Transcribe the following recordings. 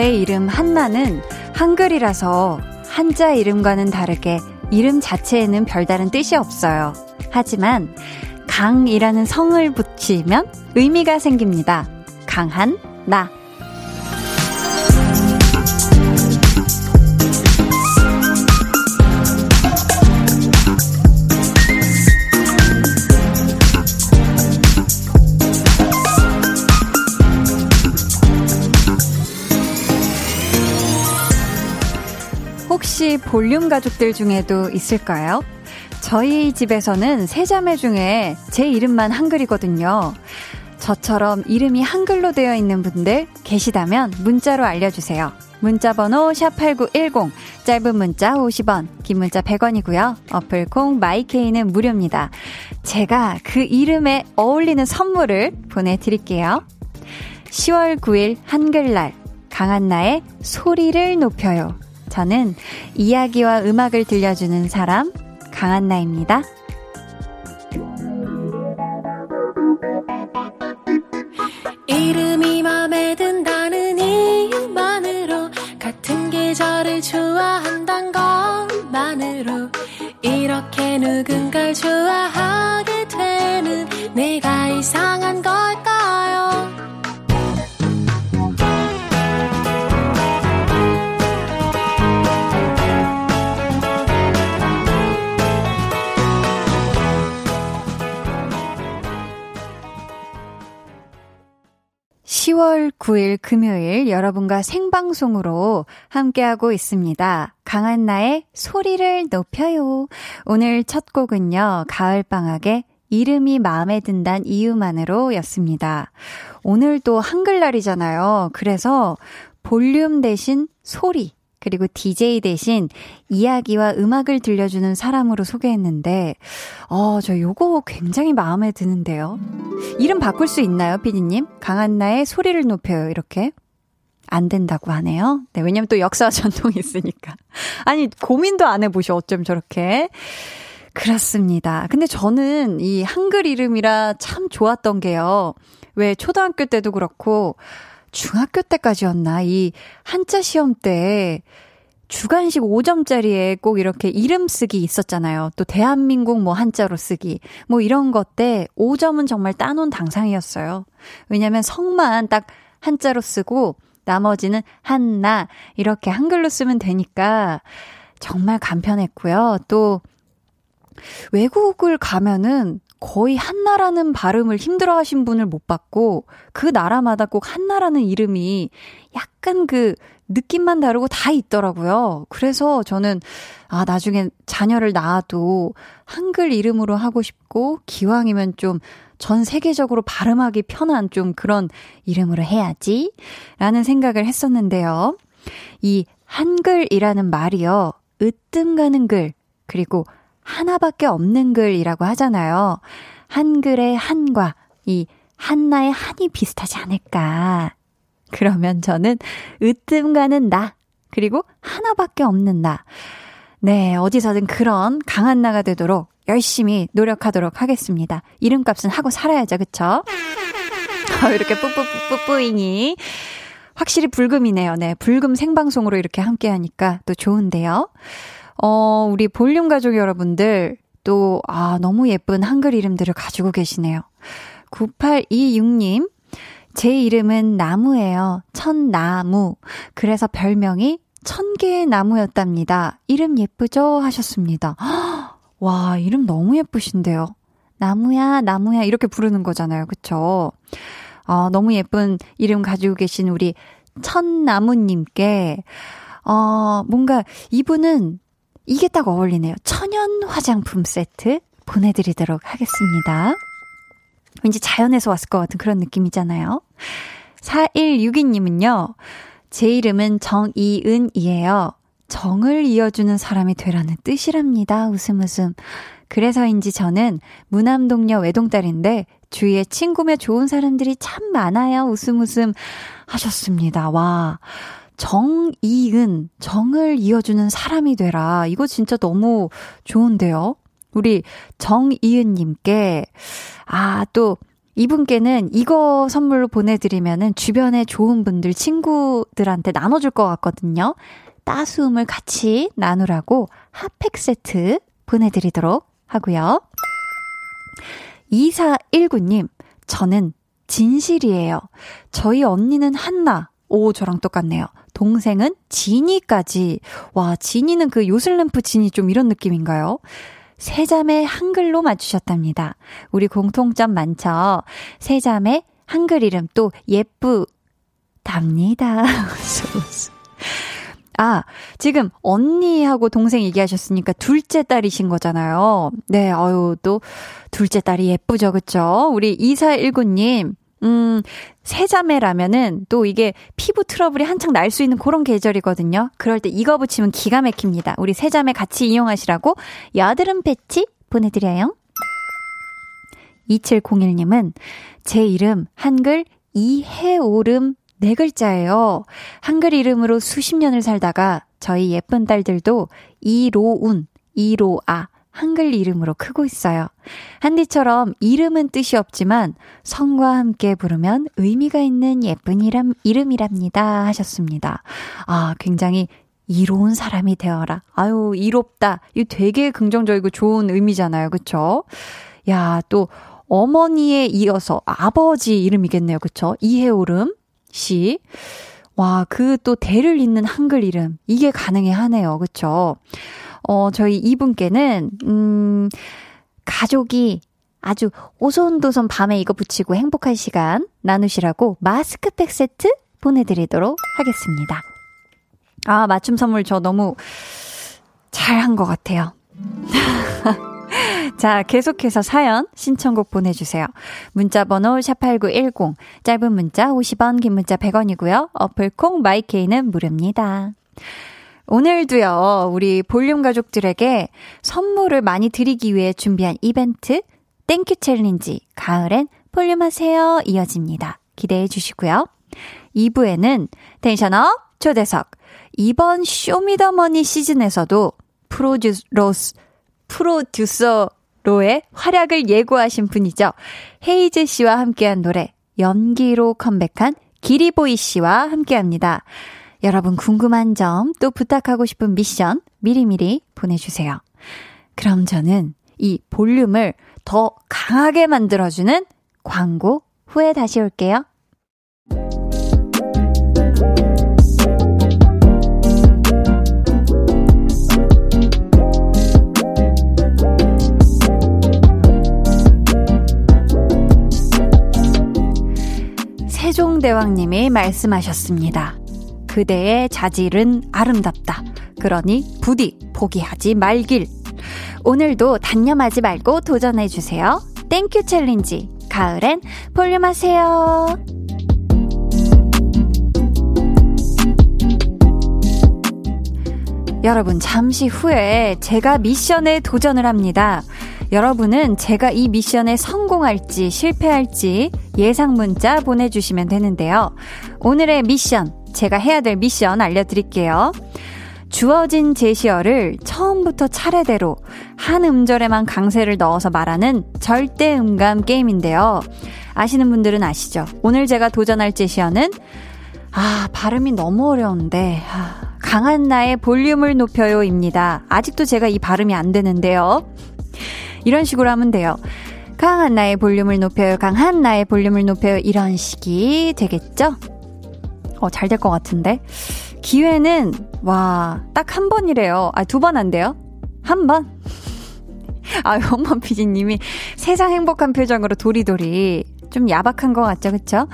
저의 이름 한나는 한글이라서 한자 이름과는 다르게 이름 자체에는 별다른 뜻이 없어요. 하지만 강이라는 성을 붙이면 의미가 생깁니다. 강한 나. 혹시 볼륨 가족들 중에도 있을까요? 저희 집에서는 세 자매 중에 제 이름만 한글이거든요. 저처럼 이름이 한글로 되어 있는 분들 계시다면 문자로 알려주세요. 문자 번호 샵8910, 짧은 문자 50원, 긴 문자 100원이고요. 어플 콩 마이케이는 무료입니다. 제가 그 이름에 어울리는 선물을 보내드릴게요. 10월 9일 한글날, 강한나의 소리를 높여요. 저는 이야기와 음악을 들려주는 사람, 강한나입니다. 이름이 맘에 든다는 이유만으로 같은 계절을 좋아한단 것만으로 이렇게 누군가를 좋아하게 되는 내가 이상한 걸까요? 10월 9일 금요일 여러분과 생방송으로 함께하고 있습니다. 강한나의 소리를 높여요. 오늘 첫 곡은요, 가을방학의 이름이 마음에 든단 이유만으로 였습니다. 오늘 또 한글날이잖아요. 그래서 볼륨 대신 소리, 그리고 DJ 대신 이야기와 음악을 들려주는 사람으로 소개했는데, 어, 저 요거 굉장히 마음에 드는데요. 이름 바꿀 수 있나요, 피디님? 강한나의 소리를 높여요, 이렇게. 안 된다고 하네요. 네, 왜냐면 또 역사 전통이 있으니까. 아니, 고민도 안 해보셔, 어쩜 저렇게. 그렇습니다. 근데 저는 이 한글 이름이라 참 좋았던 게요. 왜 초등학교 때도 그렇고, 중학교 때까지였나? 이 한자 시험 때 주간식 5점짜리에 꼭 이렇게 이름 쓰기 있었잖아요. 또 대한민국 뭐 한자로 쓰기. 뭐 이런 것 때 5점은 정말 따놓은 당상이었어요. 왜냐면 성만 딱 한자로 쓰고 나머지는 한나 이렇게 한글로 쓰면 되니까 정말 간편했고요. 또 외국을 가면은 거의 한나라는 발음을 힘들어 하신 분을 못 봤고, 그 나라마다 꼭 한나라는 이름이 약간 그 느낌만 다르고 다 있더라고요. 그래서 저는, 아, 나중에 자녀를 낳아도 한글 이름으로 하고 싶고, 기왕이면 좀 전 세계적으로 발음하기 편한 좀 그런 이름으로 해야지. 라는 생각을 했었는데요. 이 한글이라는 말이요. 으뜸 가는 글, 그리고 하나밖에 없는 글이라고 하잖아요. 한글의 한과 이 한나의 한이 비슷하지 않을까. 그러면 저는 으뜸 가는 나, 그리고 하나밖에 없는 나. 네, 어디서든 그런 강한 나가 되도록 열심히 노력하도록 하겠습니다. 이름값은 하고 살아야죠, 그쵸? 어, 이렇게 뿌뿌뿌뿌잉이 확실히 불금이네요. 네, 불금 생방송으로 이렇게 함께 하니까 또 좋은데요. 어, 우리 볼륨 가족 여러분들, 또, 아, 너무 예쁜 한글 이름들을 가지고 계시네요. 9826님, 제 이름은 나무예요. 천나무. 그래서 별명이 천 개의 나무였답니다. 이름 예쁘죠? 하셨습니다. 와, 이름 너무 예쁘신데요. 나무야, 나무야, 이렇게 부르는 거잖아요. 그쵸? 어, 너무 예쁜 이름 가지고 계신 우리 천나무님께, 어, 뭔가 이분은 이게 딱 어울리네요. 천연 화장품 세트 보내드리도록 하겠습니다. 왠지 자연에서 왔을 것 같은 그런 느낌이잖아요. 4162님은요, 제 이름은 정이은이에요. 정을 이어주는 사람이 되라는 뜻이랍니다. 웃음 웃음. 그래서인지 저는 무남동녀 외동딸인데 주위에 친구며 좋은 사람들이 참 많아요. 웃음 웃음 하셨습니다. 와. 정이은, 정을 이어주는 사람이 되라. 이거 진짜 너무 좋은데요? 우리 정이은님께, 아, 또, 이분께는 이거 선물로 보내드리면은 주변에 좋은 분들, 친구들한테 나눠줄 것 같거든요. 따스움을 같이 나누라고 핫팩 세트 보내드리도록 하고요. 2419님, 저는 진실이에요. 저희 언니는 한나. 오, 저랑 똑같네요. 동생은 지니까지. 와, 지니는 그 요슬램프 지니 좀 이런 느낌인가요? 세자매 한글로 맞추셨답니다. 우리 공통점 많죠? 세자매 한글 이름 또 예쁘답니다. 아, 지금 언니하고 동생 얘기하셨으니까 둘째 딸이신 거잖아요. 네, 어유 또 둘째 딸이 예쁘죠, 그쵸? 우리 2419님, 음, 세자매라면은 또 이게 피부 트러블이 한창 날 수 있는 그런 계절이거든요. 그럴 때 이거 붙이면 기가 막힙니다. 우리 세자매 같이 이용하시라고 여드름 패치 보내드려요. 2701님은 제 이름 한글 이해오름 네 글자예요. 한글 이름으로 수십 년을 살다가 저희 예쁜 딸들도 이로운, 이로아, 한글 이름으로 크고 있어요. 한디처럼 이름은 뜻이 없지만 성과 함께 부르면 의미가 있는 예쁜 이름, 이름이랍니다. 하셨습니다. 아, 굉장히 이로운 사람이 되어라. 아유, 이롭다. 이 되게 긍정적이고 좋은 의미잖아요. 그쵸? 야, 또 어머니에 이어서 아버지 이름이겠네요. 그쵸? 이해오름 씨. 와, 그 또 대를 잇는 한글 이름. 이게 가능해 하네요. 그쵸? 어, 저희 이분께는, 음, 가족이 아주 오손도손 밤에 이거 붙이고 행복한 시간 나누시라고 마스크팩 세트 보내드리도록 하겠습니다. 아, 맞춤 선물 저 너무 잘한 것 같아요. 자, 계속해서 사연, 신청곡 보내주세요. 문자번호 샵8910, 짧은 문자 50원, 긴 문자 100원이고요. 어플콩 마이케이는 무료입니다. 오늘도요, 우리 볼륨 가족들에게 선물을 많이 드리기 위해 준비한 이벤트, thank you challenge, 가을엔 볼륨 하세요 이어집니다. 기대해 주시고요. 2부에는 tension up 초대석, 이번 쇼미더머니 시즌에서도 프로듀로스, 프로듀서로의 활약을 예고하신 분이죠. 헤이즈 씨와 함께한 노래, 연기로 컴백한 기리보이 씨와 함께합니다. 여러분 궁금한 점 또 부탁하고 싶은 미션 미리미리 보내주세요. 그럼 저는 이 볼륨을 더 강하게 만들어주는 광고 후에 다시 올게요. 세종대왕님이 말씀하셨습니다. 그대의 자질은 아름답다. 그러니 부디 포기하지 말길. 오늘도 단념하지 말고 도전해주세요. Thank you challenge. 가을엔 볼륨하세요. 여러분, 잠시 후에 제가 미션에 도전을 합니다. 여러분은 제가 이 미션에 성공할지 실패할지 예상 문자 보내주시면 되는데요. 오늘의 미션, 제가 해야 될 미션 알려드릴게요. 주어진 제시어를 처음부터 차례대로 한 음절에만 강세를 넣어서 말하는 절대 음감 게임인데요. 아시는 분들은 아시죠? 오늘 제가 도전할 제시어는 아, 발음이 너무 어려운데. 아, 강한 나의 볼륨을 높여요입니다. 아직도 제가 이 발음이 안 되는데요. 이런 식으로 하면 돼요. 강한 나의 볼륨을 높여요. 강한 나의 볼륨을 높여요. 이런 식이 되겠죠? 어, 잘 될 것 같은데. 기회는, 와, 딱 한 번이래요. 아, 두 번 안 돼요? 한 번? 아, 엄마 피디님이 세상 행복한 표정으로 도리도리. 좀 야박한 것 같죠, 그쵸?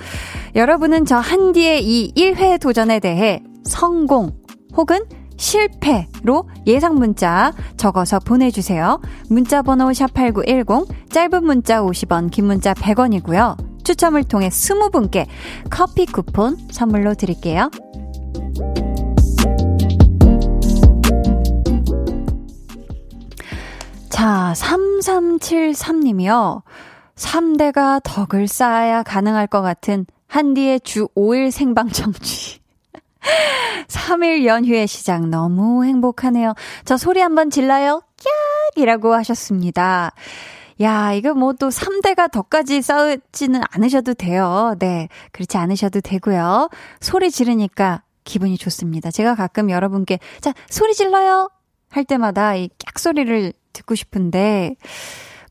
여러분은 저 한디의 이 1회 도전에 대해 성공 혹은 실패로 예상 문자 적어서 보내주세요. 문자 번호 샵8910, 짧은 문자 50원, 긴 문자 100원이고요. 추첨을 통해 20분께 커피 쿠폰 선물로 드릴게요. 자, 3373님이요. 3대가 덕을 쌓아야 가능할 것 같은 한디의 주 5일 생방 청취. 3일 연휴의 시작 너무 행복하네요. 저 소리 한번 질러요. 깍! 이라고 하셨습니다. 야, 이거 뭐 또 3대가 더까지 싸우지는 않으셔도 돼요. 네. 그렇지 않으셔도 되고요. 소리 지르니까 기분이 좋습니다. 제가 가끔 여러분께, 자, 소리 질러요! 할 때마다 이 깍소리를 듣고 싶은데,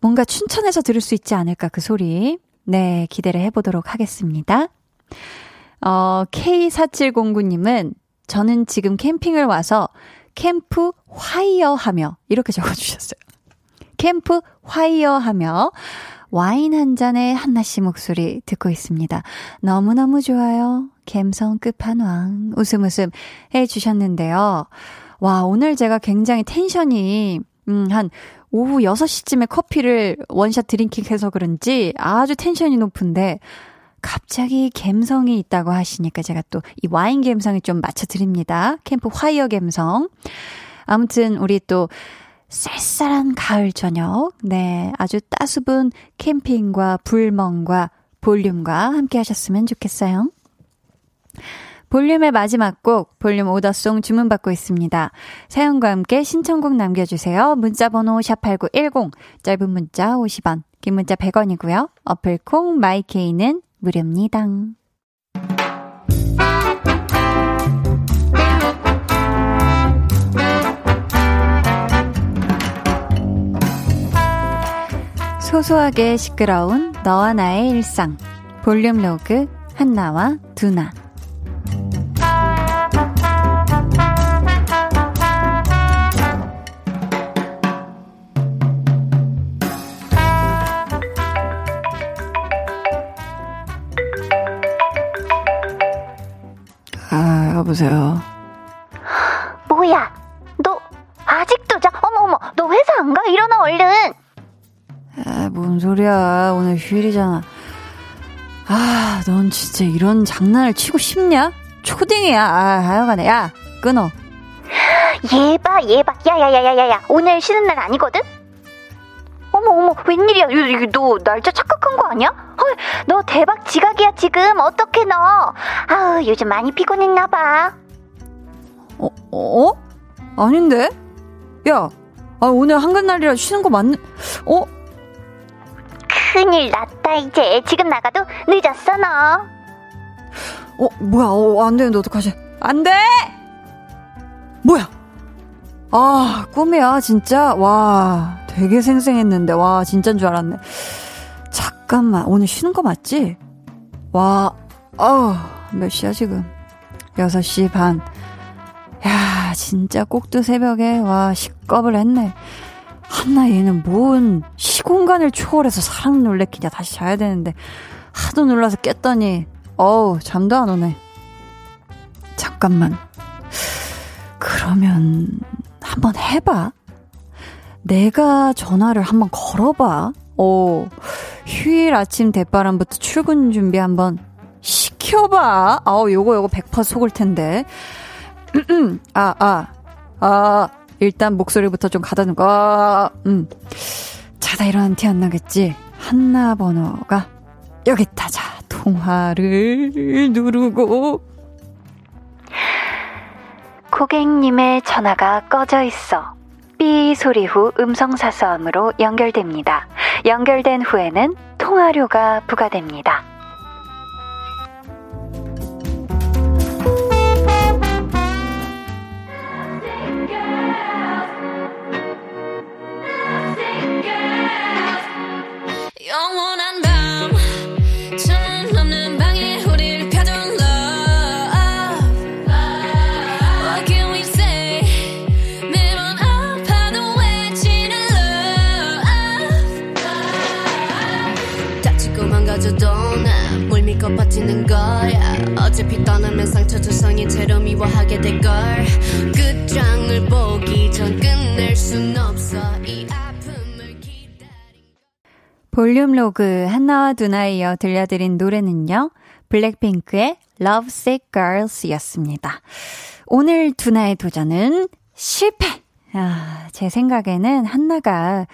뭔가 춘천에서 들을 수 있지 않을까, 그 소리. 네, 기대를 해 보도록 하겠습니다. 어, K4709님은 저는 지금 캠핑을 와서 캠프 화이어 하며 이렇게 적어주셨어요. 캠프 화이어 하며 와인 한 잔에 한나 씨 목소리 듣고 있습니다. 너무너무 좋아요. 갬성 끝판왕. 웃음 웃음 해 주셨는데요. 와, 오늘 제가 굉장히 tension이, 음, 한 오후 6시쯤에 커피를 one shot drinking 해서 그런지 아주 tension이 높은데, 갑자기 갬성이 있다고 하시니까 제가 또 이 와인 갬성에 좀 맞춰 드립니다. 캠프 화이어 갬성. 아무튼 우리 또 쌀쌀한 가을 저녁. 네. 아주 따스분 캠핑과 불멍과 볼륨과 함께 하셨으면 좋겠어요. 볼륨의 마지막 곡, 볼륨 오더송 주문받고 있습니다. 사연과 함께 신청곡 남겨주세요. 문자번호 샵8910, 짧은 문자 50원, 긴 문자 100원이고요. 어플콩 마이케이는 무료입니다. 소소하게 시끄러운 너와 나의 일상. 볼륨 로그 한나와 두나. 아, 여보세요. 뭐야? 너 아직도 자? 어머 어머, 너 회사 안 가? 일어나 얼른. 아, 뭔 소리야. 오늘 휴일이잖아. 아, 넌 진짜 이런 장난을 치고 싶냐? 초딩이야. 아, 하여간에. 야, 끊어. 얘봐, 얘봐. 야 야 야 야 야 야. 오늘 쉬는 날 아니거든? 어머 어머, 웬일이야? 너 날짜 착각한 거 아니야? 헐, 너 대박 지각이야 지금. 어떻게 너? 아우, 요즘 많이 피곤했나 봐. 어, 어? 아닌데? 야, 아, 오늘 한글날이라 쉬는 거 맞는, 어? 큰일 났다 이제. 지금 나가도 늦었어 너. 어, 뭐야, 어, 안 되는데 어떡하지? 안 돼! 뭐야? 아, 꿈이야, 진짜. 와, 되게 생생했는데. 와, 진짠 줄 알았네. 잠깐만, 오늘 쉬는 거 맞지? 와, 어, 몇 시야, 지금? 6시 반. 야, 진짜 꼭두 새벽에, 와, 식겁을 했네. 한나 얘는 뭔 시공간을 초월해서 사람 놀래키냐. 다시 자야 되는데. 하도 놀라서 깼더니, 어우, 잠도 안 오네. 잠깐만. 그러면, 한번 해봐. 내가 전화를 한번 걸어봐. 오, 휴일 아침 대바람부터 출근 준비 한번 시켜봐. 아우, 요거, 요거 100% 속을 텐데. 아, 아, 아, 일단 목소리부터 좀 가다 놓고, 아, 음. 자다 일어난 티 안 나겠지? 한나 번호가 여기 있다. 자, 통화를 누르고. 고객님의 전화가 꺼져 있어. 삐 소리 후 음성 사서함으로 연결됩니다. 연결된 후에는 통화료가 부과됩니다. 영원한 밤. 천은 없는 방에 우릴 펴둔 love What can we say? 매번 아파도 외치는 love. 다치고 망가져도 난물 믿고 버티는 거야. 어차피 떠나면 상처 조성이 채로 미워하게 될걸 볼륨 로그 한나와 두나에 이어 들려드린 노래는요. 블랙핑크의 Lovesick Girls 였습니다. 오늘 두나의 도전은 실패! 아, 제 생각에는 한나가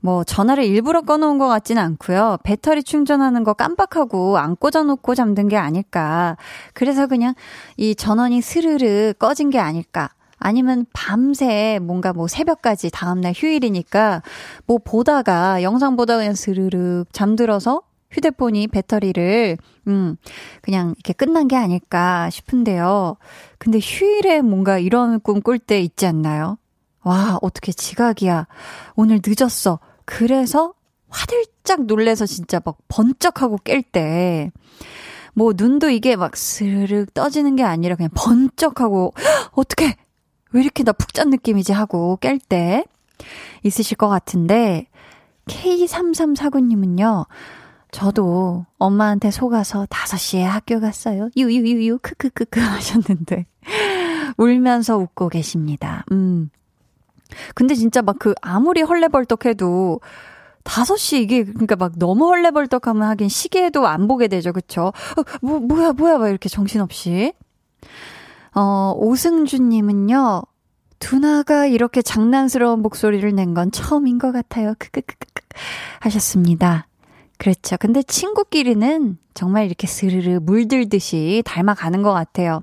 뭐 전화를 일부러 꺼놓은 것 같지는 않고요. 배터리 충전하는 거 깜빡하고 안 꽂아놓고 잠든 게 아닐까. 그래서 그냥 이 전원이 스르르 꺼진 게 아닐까 아니면 밤새 뭔가 뭐 새벽까지 다음날 휴일이니까 뭐 보다가 영상 보다가 그냥 스르륵 잠들어서 휴대폰이 배터리를 음 그냥 이렇게 끝난 게 아닐까 싶은데요. 근데 휴일에 뭔가 이런 꿈 꿀 때 있지 않나요? 와, 어떻게 지각이야. 오늘 늦었어. 그래서 화들짝 놀래서 진짜 막 번쩍하고 깰 때, 뭐 눈도 이게 막 스르륵 떠지는 게 아니라 그냥 번쩍하고, 어떻게, 왜 이렇게 나 푹 잔 느낌이지 하고 깰 때 있으실 것 같은데, K3349님은요, 저도 엄마한테 속아서 5시에 학교 갔어요. 유유유유, 크크크크 하셨는데, 울면서 웃고 계십니다. 음. 근데 진짜 막 그 아무리 헐레벌떡해도 5시 이게 그러니까 막 너무 헐레벌떡하면 하긴 시계도 안 보게 되죠. 그쵸? 어, 뭐 뭐야 뭐야 막 이렇게 정신없이. 어, 오승준 님은요. 두나가 이렇게 장난스러운 목소리를 낸 건 처음인 것 같아요. 크크크크 하셨습니다. 그렇죠. 근데 친구끼리는 정말 이렇게 스르르 물들듯이 닮아가는 것 같아요.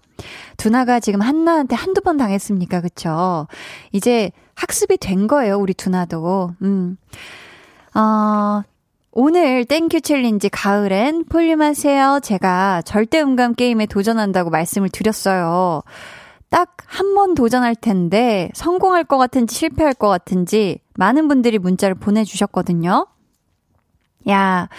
두나가 지금 한나한테 한두 번 당했습니까? 그쵸? 이제 학습이 된 거예요, 우리 두나도. 음. 어, 오늘 thank you challenge 가을엔 볼륨하세요. 제가 절대 음감 게임에 도전한다고 말씀을 드렸어요. 딱 한 번 도전할 텐데 성공할 것 같은지 실패할 것 같은지 많은 분들이 문자를 보내주셨거든요. 야,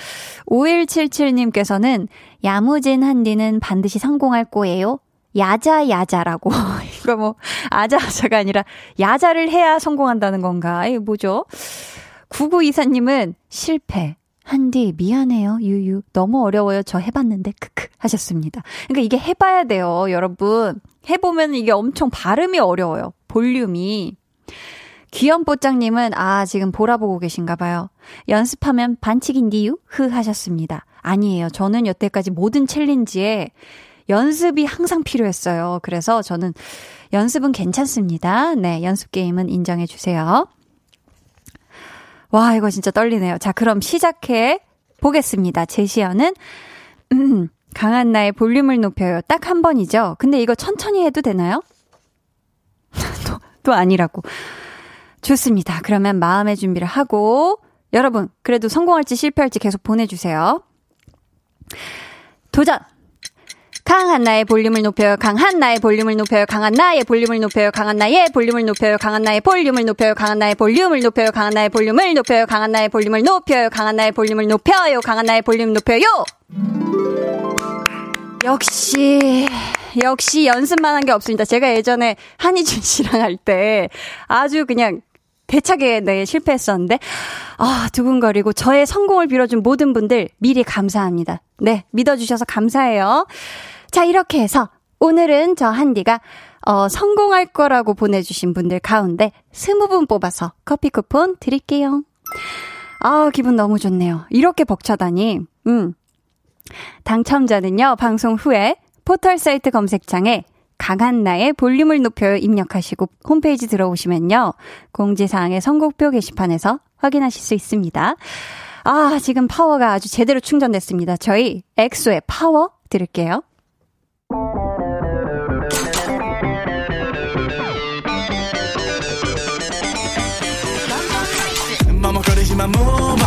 5177님께서는 야무진 한디는 반드시 성공할 거예요. 야자, 야자라고. 이거 뭐, 아자 아자가 아니라 야자를 해야 성공한다는 건가? 이게 뭐죠? 9924님은 실패. 한디, 미안해요, 유유. 너무 어려워요. 저 해봤는데, 크크. 하셨습니다. 그러니까 이게 해봐야 돼요, 여러분. 해보면 이게 엄청 발음이 어려워요. 볼륨이. 귀염뽀짝님은, 아, 지금 보라보고 계신가 봐요. 연습하면 반칙인디유? 흐 하셨습니다. 아니에요. 저는 여태까지 모든 챌린지에 연습이 항상 필요했어요. 그래서 저는 연습은 괜찮습니다. 네, 연습 게임은 인정해 주세요. 와, 이거 진짜 떨리네요. 자, 그럼 시작해 보겠습니다. 제시어는, 음, 강한 나의 볼륨을 높여요. 딱 한 번이죠. 근데 이거 천천히 해도 되나요? 또, 또 아니라고. 좋습니다. 그러면 마음의 준비를 하고 여러분 그래도 성공할지 실패할지 계속 보내주세요. 도전! 강한 나의 볼륨을 높여요. 강한 나의 볼륨을 높여요. 강한 나의 볼륨을 높여요. 강한 나의 볼륨을 높여요. 강한 나의 볼륨을 높여요. 강한 나의 볼륨을 높여요. 강한 나의 볼륨을 높여요. 강한 나의 볼륨을 높여요. 강한 나의 볼륨을 높여요. 강한 나의 볼륨 높여요. 역시 역시 연습만 한 게 없습니다. 제가 예전에 한희준 씨랑 할 때 아주 그냥 대차게 네, 실패했었는데, 아, 두근거리고 저의 성공을 빌어준 모든 분들 미리 감사합니다. 네, 믿어주셔서 감사해요. 자, 이렇게 해서 오늘은 저 한디가 어, 성공할 거라고 보내주신 분들 가운데 스무 분 뽑아서 커피 쿠폰 드릴게요. 아, 기분 너무 좋네요. 이렇게 벅차다니. 음. 당첨자는요, 방송 후에 포털 사이트 검색창에 강한나의 볼륨을 높여요 입력하시고 홈페이지 들어오시면요. 공지사항의 선곡표 게시판에서 확인하실 수 있습니다. 아, 지금 파워가 아주 제대로 충전됐습니다. 저희 엑소의 파워 들을게요. 머뭇거리지만 move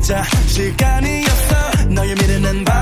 자 시간이었어. 너의 미래는 바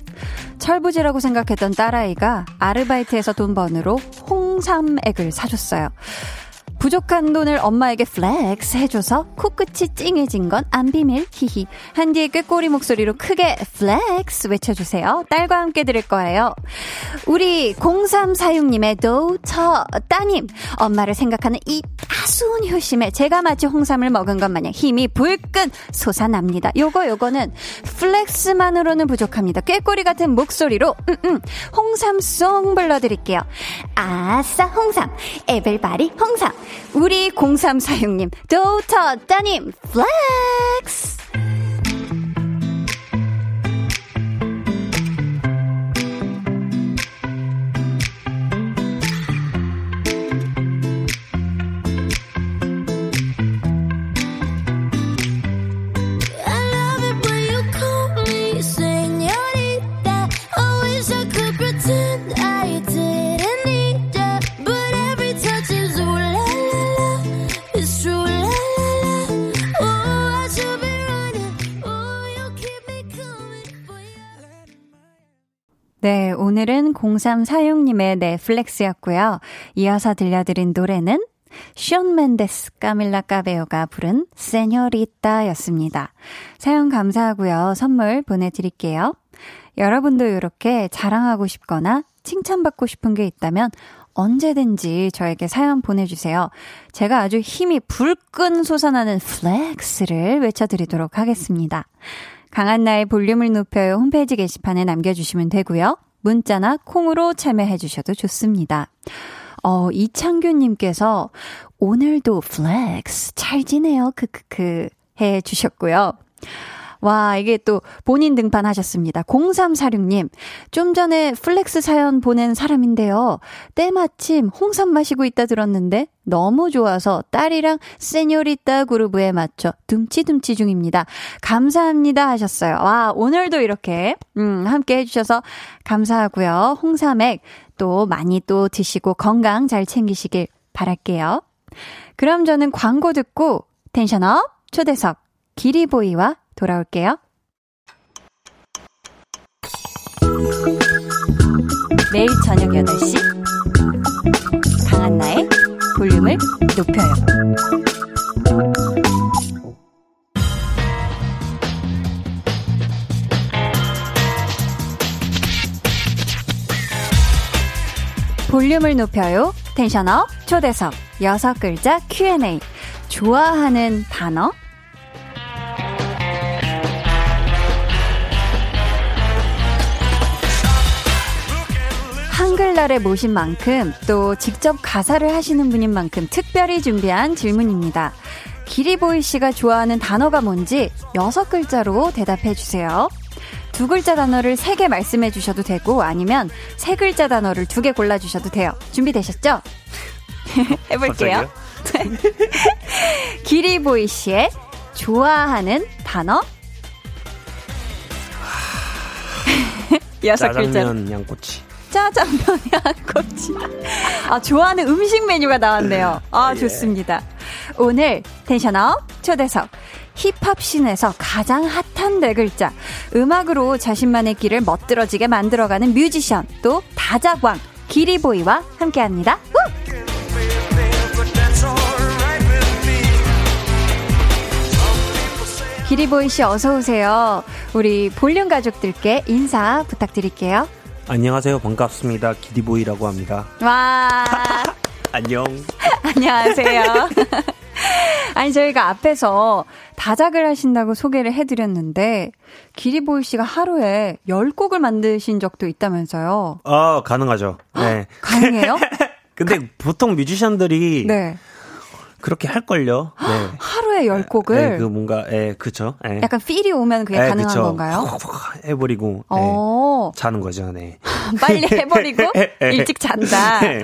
철부지라고 생각했던 딸아이가 아르바이트에서 돈 번으로 홍삼액을 사줬어요. 부족한 돈을 엄마에게 flex 해줘서 코끝이 찡해진 건 안 비밀. 히히. 한디의 꾀꼬리 목소리로 크게 flex 외쳐주세요. 딸과 함께 들을 거예요. 우리 0346님의 도저 따님. 엄마를 생각하는 이 따스운 효심에 제가 마치 홍삼을 먹은 것 마냥 힘이 불끈 솟아납니다. 요거 요거는 Flex만으로는 부족합니다. 꾀꼬리 같은 목소리로 음, 음, 홍삼송 불러드릴게요. 아싸 홍삼. Everybody 홍삼 우리 0346님, 도터 따님, flex! 네, 오늘은 0346님의 네 flex였고요. 이어서 들려드린 노래는 션 멘데스 카밀라 카베요가 부른 Señorita였습니다. 사연 감사하고요. 선물 보내드릴게요. 여러분도 이렇게 자랑하고 싶거나 칭찬받고 싶은 게 있다면 언제든지 저에게 사연 보내주세요. 제가 아주 힘이 불끈 솟아나는 flex를 외쳐드리도록 하겠습니다. 강한나의 볼륨을 높여요 홈페이지 게시판에 남겨주시면 되고요. 문자나 콩으로 참여해 주셔도 좋습니다. 어, 이창규님께서 오늘도 flex 잘 지내요. 크크크 해 주셨고요. 와, 이게 또 본인 등판하셨습니다. 0346님. 좀 전에 flex 사연 보낸 사람인데요. 때마침 홍삼 마시고 있다 들었는데 너무 좋아서 딸이랑 Señorita groove에 맞춰 둠치둠치 중입니다. 감사합니다 하셨어요. 와, 오늘도 이렇게, 음, 함께 해 주셔서 감사하고요. 홍삼액 또 많이 또 드시고 건강 잘 챙기시길 바랄게요. 그럼 저는 광고 듣고 텐션업 초대석 기리보이와 돌아올게요. 매일 저녁 8시 강한나의 볼륨을 높여요. 볼륨을 높여요. 텐션업 초대석 여섯 글자 Q&A 좋아하는 단어 한글날에 모신 만큼 또 직접 가사를 하시는 분인 만큼 특별히 준비한 질문입니다. 기리보이 씨가 좋아하는 단어가 뭔지 여섯 글자로 대답해 주세요. 두 글자 단어를 세 개 말씀해 주셔도 되고 아니면 세 글자 단어를 두 개 골라 주셔도 돼요. 준비되셨죠? 해볼게요. 기리보이 씨의 좋아하는 단어 여섯 글자. 짜장면 양꼬치. 짜장면 양꼬치. 아, 좋아하는 음식 메뉴가 나왔네요. 아, 예. 좋습니다. 오늘 tension up 초대석. 힙합 scene에서 가장 핫한 네 글자. 음악으로 자신만의 길을 멋들어지게 만들어가는 뮤지션. 또 다작왕. 기리보이와 함께 합니다. 기리보이 씨 어서 오세요. 우리 볼륨 가족들께 인사 부탁드릴게요. 안녕하세요. 반갑습니다. 기디보이라고 합니다. 와. 안녕. 안녕하세요. 아니, 저희가 앞에서 다작을 하신다고 소개를 해드렸는데, 기리보이 씨가 하루에 10곡을 만드신 적도 있다면서요? 어, 가능하죠. 네. 가능해요? 근데 가... 보통 뮤지션들이 네. 그렇게 할걸요. 네. 하루에 열 곡을? 네, 그 뭔가, 예, 그쵸. 예. 약간 Feel이 오면 그게 예, 가능한 그쵸. 건가요? 해버리고, 예, 자는 거죠, 네. 빨리 해버리고, 일찍 잔다. 네.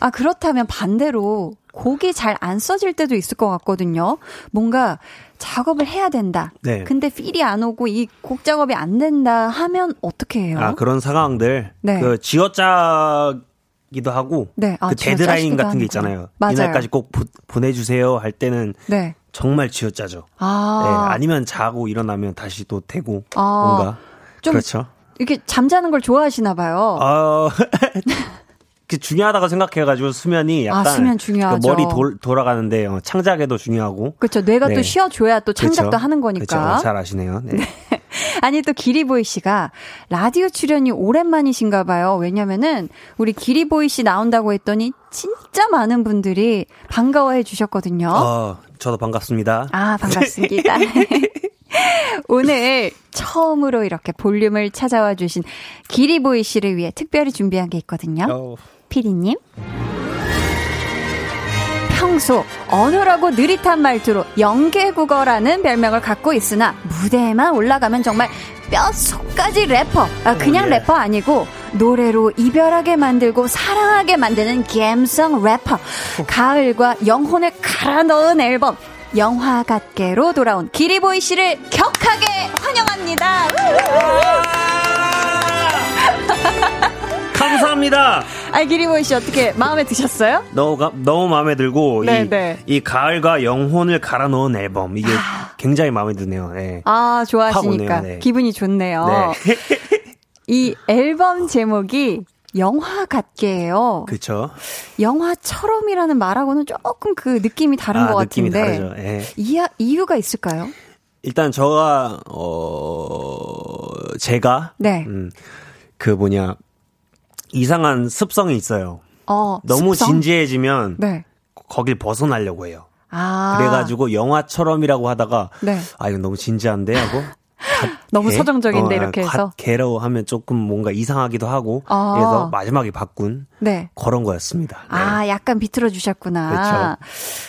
아, 그렇다면 반대로 곡이 잘 안 써질 때도 있을 것 같거든요. 뭔가 작업을 해야 된다. 네. 근데 feel이 안 오고 이 곡 작업이 안 된다 하면 어떻게 해요? 아, 그런 상황들. 네. 그 쥐어짜기도 하고 네. 아, 그 데드라인 같은 게 있잖아요. 맞아요. 이날까지 꼭 보, 보내주세요 할 때는 네. 정말 쥐어짜죠. 아. 네, 아니면 자고 일어나면 다시 또 되고 아. 뭔가 좀 그렇죠. 이렇게 잠자는 걸 좋아하시나 봐요. 어, 그 중요하다고 생각해가지고 수면이 아, 약간 아, 수면 중요하죠. 그 머리 돌, 돌아가는데 어, 창작에도 중요하고. 그렇죠. 뇌가 네. 또 쉬어줘야 또 창작도 그쵸. 하는 거니까. 그렇죠. 잘 아시네요. 네. 네. 아니 또 기리보이 씨가 라디오 출연이 오랜만이신가 봐요. 왜냐면은 우리 기리보이 씨 나온다고 했더니 진짜 많은 분들이 반가워해 주셨거든요. 어, 저도 반갑습니다. 아 반갑습니다. 오늘 처음으로 이렇게 볼륨을 찾아와 주신 기리보이 씨를 위해 특별히 준비한 게 있거든요. 어. 피디님. 평소 어눌하고 느릿한 말투로 영계국어라는 별명을 갖고 있으나 무대에만 올라가면 정말 뼛속까지 래퍼. 아, 그냥 어, 예. 래퍼 아니고 노래로 이별하게 만들고 사랑하게 만드는 갬성 래퍼. 가을과 영혼을 갈아 넣은 앨범. 영화 같게로 돌아온 기리보이 씨를 격하게 환영합니다. 감사합니다. 알기리보이 씨 어떻게 마음에 드셨어요? 너무 너무 마음에 들고 이, 네. 이 가을과 영혼을 갈아 넣은 앨범 이게 아. 굉장히 마음에 드네요. 네. 아 좋아하시니까 네. 기분이 좋네요. 네. 이 앨범 제목이 영화 같게요. 그렇죠. 영화처럼이라는 말하고는 조금 그 느낌이 다른 아, 것 느낌이 같은데. 다르죠. 예. 이, 이유가 있을까요? 일단 저가 어 제가 네. 음, 그 뭐냐 이상한 습성이 있어요. 어, 너무 습성? 진지해지면 네. 거길 벗어나려고 해요. 아. 그래가지고 영화처럼이라고 하다가 네. 아 이거 너무 진지한데 하고 너무 개? 서정적인데 어, 이렇게 해서 개로 하면 조금 뭔가 이상하기도 하고 어. 그래서 마지막에 바꾼 네. 그런 거였습니다. 네. 아 약간 비틀어 주셨구나. 그렇죠.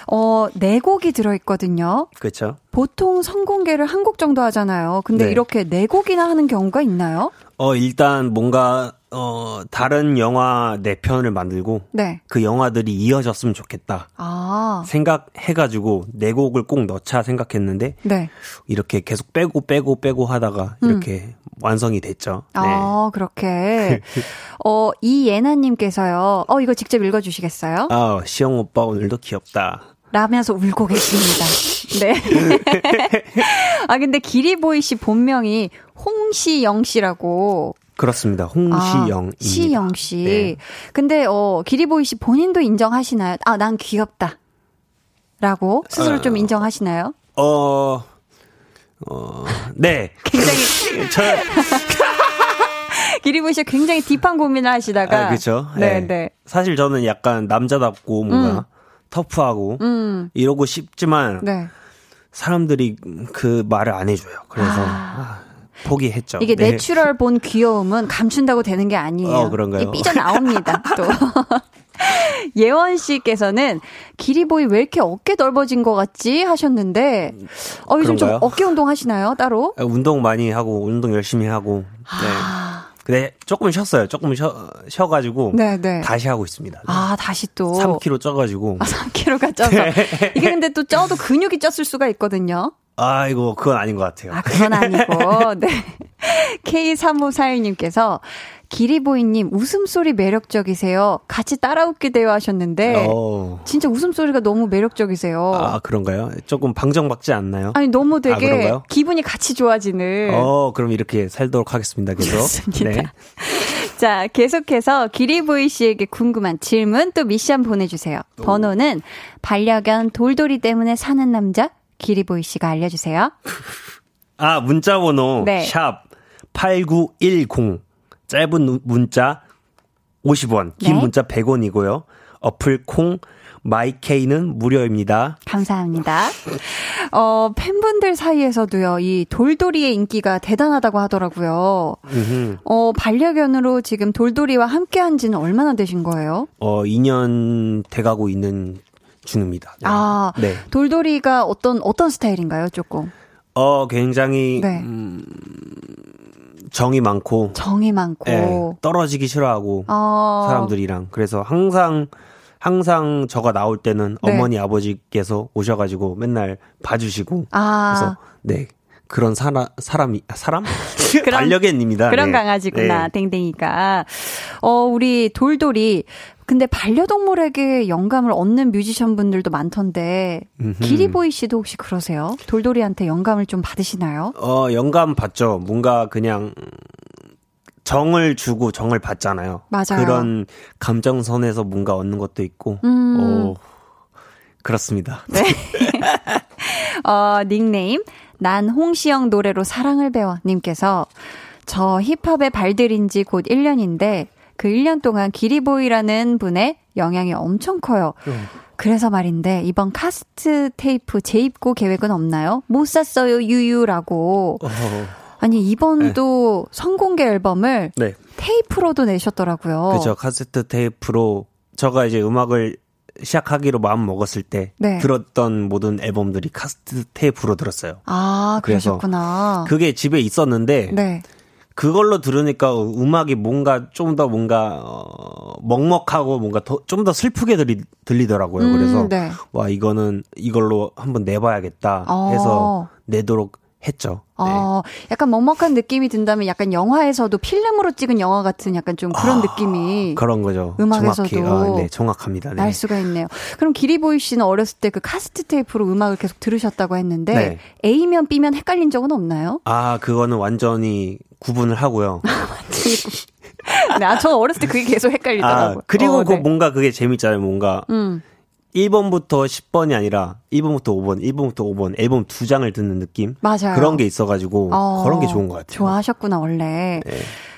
어네 곡이 들어 있거든요. 그렇죠. 보통 성공개를 한 곡 정도 하잖아요. 근데 네. 이렇게 네 곡이나 하는 경우가 있나요? 어 일단 뭔가 어, 다른 영화 네 편을 만들고 네. 그 영화들이 이어졌으면 좋겠다. 아. 생각해 가지고 네 곡을 꼭 넣자 생각했는데 네. 이렇게 계속 빼고 빼고 빼고 하다가 음. 이렇게 완성이 됐죠. 네. 아 그렇게 어 이예나 님께서요. 어 이거 직접 읽어 주시겠어요? 아 시영 오빠 오늘도 귀엽다. 라면서 울고 계십니다. 네. 아 근데 기리보이 씨 본명이 홍시영 씨라고 그렇습니다. 홍시영. 아, 시영 씨. 네. 근데 어 기리보이 씨 본인도 인정하시나요? 아, 난 귀엽다. 라고 스스로 어, 좀 인정하시나요? 어. 어. 네. 굉장히 저 기리보이 씨 굉장히 deep한 고민을 하시다가 아, 그렇죠. 네, 네, 네. 사실 저는 약간 남자답고 뭔가 음. 터프하고 음. 이러고 싶지만 네. 사람들이 그 말을 안 해줘요. 그래서 아. 포기했죠. 이게 네. natural born 귀여움은 감춘다고 되는 게 아니에요. 어, 그런가요? 삐져 나옵니다. 또. 예원 씨께서는 기리보이 왜 이렇게 어깨 넓어진 것 같지 하셨는데 어 요즘 그런가요? 좀 어깨 운동 하시나요 따로? 아, 운동 많이 하고 운동 열심히 하고. 네. 아. 근데 조금 쉬었어요. 조금 쉬어, 쉬어가지고 네네. 네. 다시 하고 있습니다. 아 다시 또 3kg 쪄가지고. 아 3kg가 쪄서 네. 이게 근데 또 쪄도 근육이 쪘을 수가 있거든요. 아이고, 그건 아닌 것 같아요. 아, 그건 아니고. 네. K3541님께서 기리보이님 웃음소리 매력적이세요. 같이 따라 웃게 되어 하셨는데 오. 어. 진짜 웃음소리가 너무 매력적이세요. 아 그런가요? 조금 방정받지 않나요? 아니 너무 되게 아, 기분이 같이 좋아지는. 어 그럼 이렇게 살도록 하겠습니다. 계속. 좋습니다. 네. 자 계속해서 기리보이 씨에게 궁금한 질문 또 미션 보내주세요. 오. 번호는 반려견 돌돌이 때문에 사는 남자 기리보이 씨가 알려주세요. 아, 문자 번호 네. 샵 8910 짧은 문자 50원, 긴 네. 문자 100원이고요. 어플 콩 마이케이는 무료입니다. 감사합니다. 어, 팬분들 사이에서도요, 이 돌돌이의 인기가 대단하다고 하더라고요. 어, 반려견으로 지금 돌돌이와 함께 한 지는 얼마나 되신 거예요? 어, 2년 돼가고 있는 중입니다. 네. 아, 네. 돌돌이가 어떤 어떤 스타일인가요, 조금? 어, 굉장히 네. 음, 정이 많고 정이 많고 네, 떨어지기 싫어하고 어... 사람들이랑 그래서 항상 항상 저가 나올 때는 네. 어머니 아버지께서 오셔가지고 맨날 봐주시고 아... 그래서 네 그런 사람 사람이 사람 반려견입니다. 그런 네. 강아지구나 네. 댕댕이가 어, 우리 돌돌이 근데 반려동물에게 영감을 얻는 뮤지션 분들도 많던데 기리보이 씨도 혹시 그러세요? 돌돌이한테 영감을 좀 받으시나요? 어, 영감 받죠. 뭔가 그냥 정을 주고 정을 받잖아요. 맞아요. 그런 감정선에서 뭔가 얻는 것도 있고. 음. 어, 그렇습니다. 네. 어, 닉네임 난 홍시영 노래로 사랑을 배워 님께서 저 힙합의 발들인 지 곧 1년인데 그 1년 동안 기리보이라는 분의 영향이 엄청 커요. 음. 그래서 말인데 이번 카세트 테이프 재입고 계획은 없나요? 못 샀어요 유유라고. 어. 아니 이번도 네. 선공개 앨범을 네. 테이프로도 내셨더라고요. 그죠 카세트 테이프로 저가 이제 음악을 시작하기로 마음 먹었을 때 네. 들었던 모든 앨범들이 카세트 테이프로 들었어요. 아 그러셨구나. 그게 집에 있었는데 네. 그걸로 들으니까 음악이 뭔가 좀 더 뭔가 어, 먹먹하고 뭔가 좀 더 슬프게 들리, 들리더라고요. 음, 그래서 네. 와 이거는 이걸로 한번 내봐야겠다 해서 어. 내도록 했죠. 네. 어, 약간 먹먹한 느낌이 든다면 약간 영화에서도 필름으로 찍은 영화 같은 약간 좀 그런 아, 느낌이 그런 거죠. 음악에서도 정확히, 아, 네, 정확합니다. 네. 날 수가 있네요. 그럼 기리보이 씨는 어렸을 때 그 카스트 테이프로 음악을 계속 들으셨다고 했는데 네. A면 B면 헷갈린 적은 없나요? 아, 그거는 완전히 구분을 하고요. 네, 아, 저 어렸을 때 그게 계속 헷갈리더라고요. 아, 그리고 어, 그 네. 뭔가 그게 재밌잖아요. 뭔가 음. 1번부터 10번이 아니라 1번부터 5번, 1번부터 5번 앨범 두 장을 듣는 느낌? 맞아요. 그런 게 있어가지고 어, 그런 게 좋은 것 같아요. 좋아하셨구나 원래. 네.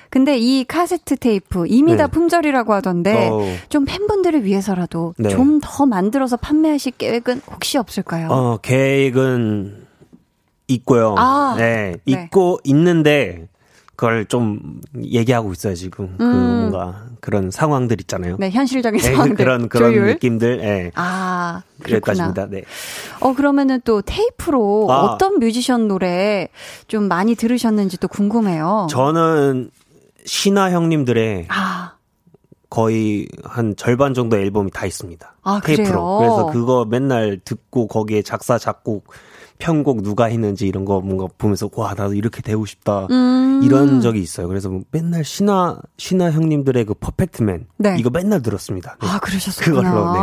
근데 이 카세트 테이프 이미 네. 다 품절이라고 하던데 어. 좀 팬분들을 위해서라도 네. 좀더 만들어서 판매하실 계획은 혹시 없을까요? 어 계획은 있고요. 아, 네, 네. 있고 있는데 그걸 좀 얘기하고 있어요 지금 그 음. 그 뭔가 그런 상황들 있잖아요. 네, 현실적인 네, 상황들 그런 그런 조율? 느낌들. 네. 아, 그렇습니다. 네. 어 그러면은 또 테이프로 아. 어떤 뮤지션 노래 좀 많이 들으셨는지 또 궁금해요. 저는 신화 형님들의 아. 거의 한 절반 정도 앨범이 다 있습니다. 아, 테이프로. 그래요? 그래서 그거 맨날 듣고 거기에 작사 작곡 편곡 누가 했는지 이런 거 뭔가 보면서 와 나도 이렇게 되고 싶다 음. 이런 적이 있어요. 그래서 뭐 맨날 신화 신화 형님들의 그 퍼펙트맨 네. 이거 맨날 들었습니다. 네. 아 그러셨구나. 그걸로 네.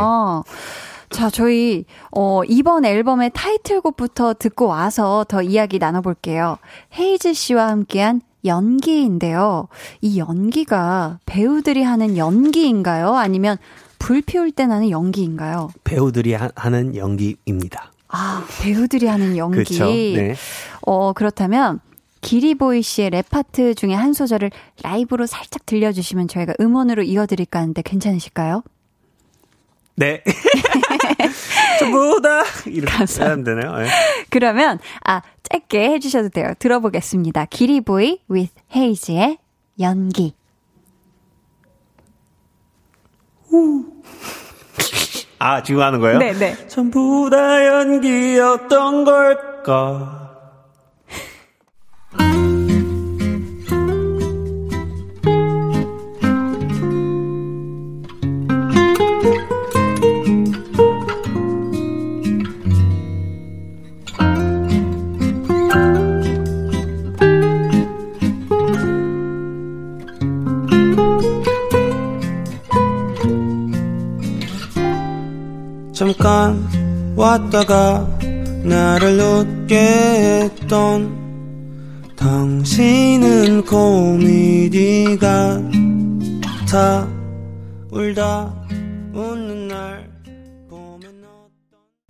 자, 저희 어 이번 앨범의 타이틀곡부터 듣고 와서 더 이야기 나눠 볼게요. 헤이즈 씨와 함께한 연기인데요. 이 연기가 배우들이 하는 연기인가요? 아니면 불 피울 때 나는 연기인가요? 배우들이 하, 는 연기입니다. 아, 배우들이 하는 연기. 그렇죠. 네. 어, 그렇다면 기리보이 씨의 랩 파트 중에 한 소절을 라이브로 살짝 들려주시면 저희가 음원으로 이어드릴까 하는데 괜찮으실까요? 네. 전부 다 이렇게 하면 되네요. 네. 그러면 아 짧게 해주셔도 돼요. 들어보겠습니다. 기리보이 with 헤이즈의 연기. 아, 지금 하는 거예요? 네, 네. 전부 다 연기였던 걸까? 잠깐 왔다가 나를 웃게 했던 당신은 코미디 가다 울다 웃는 날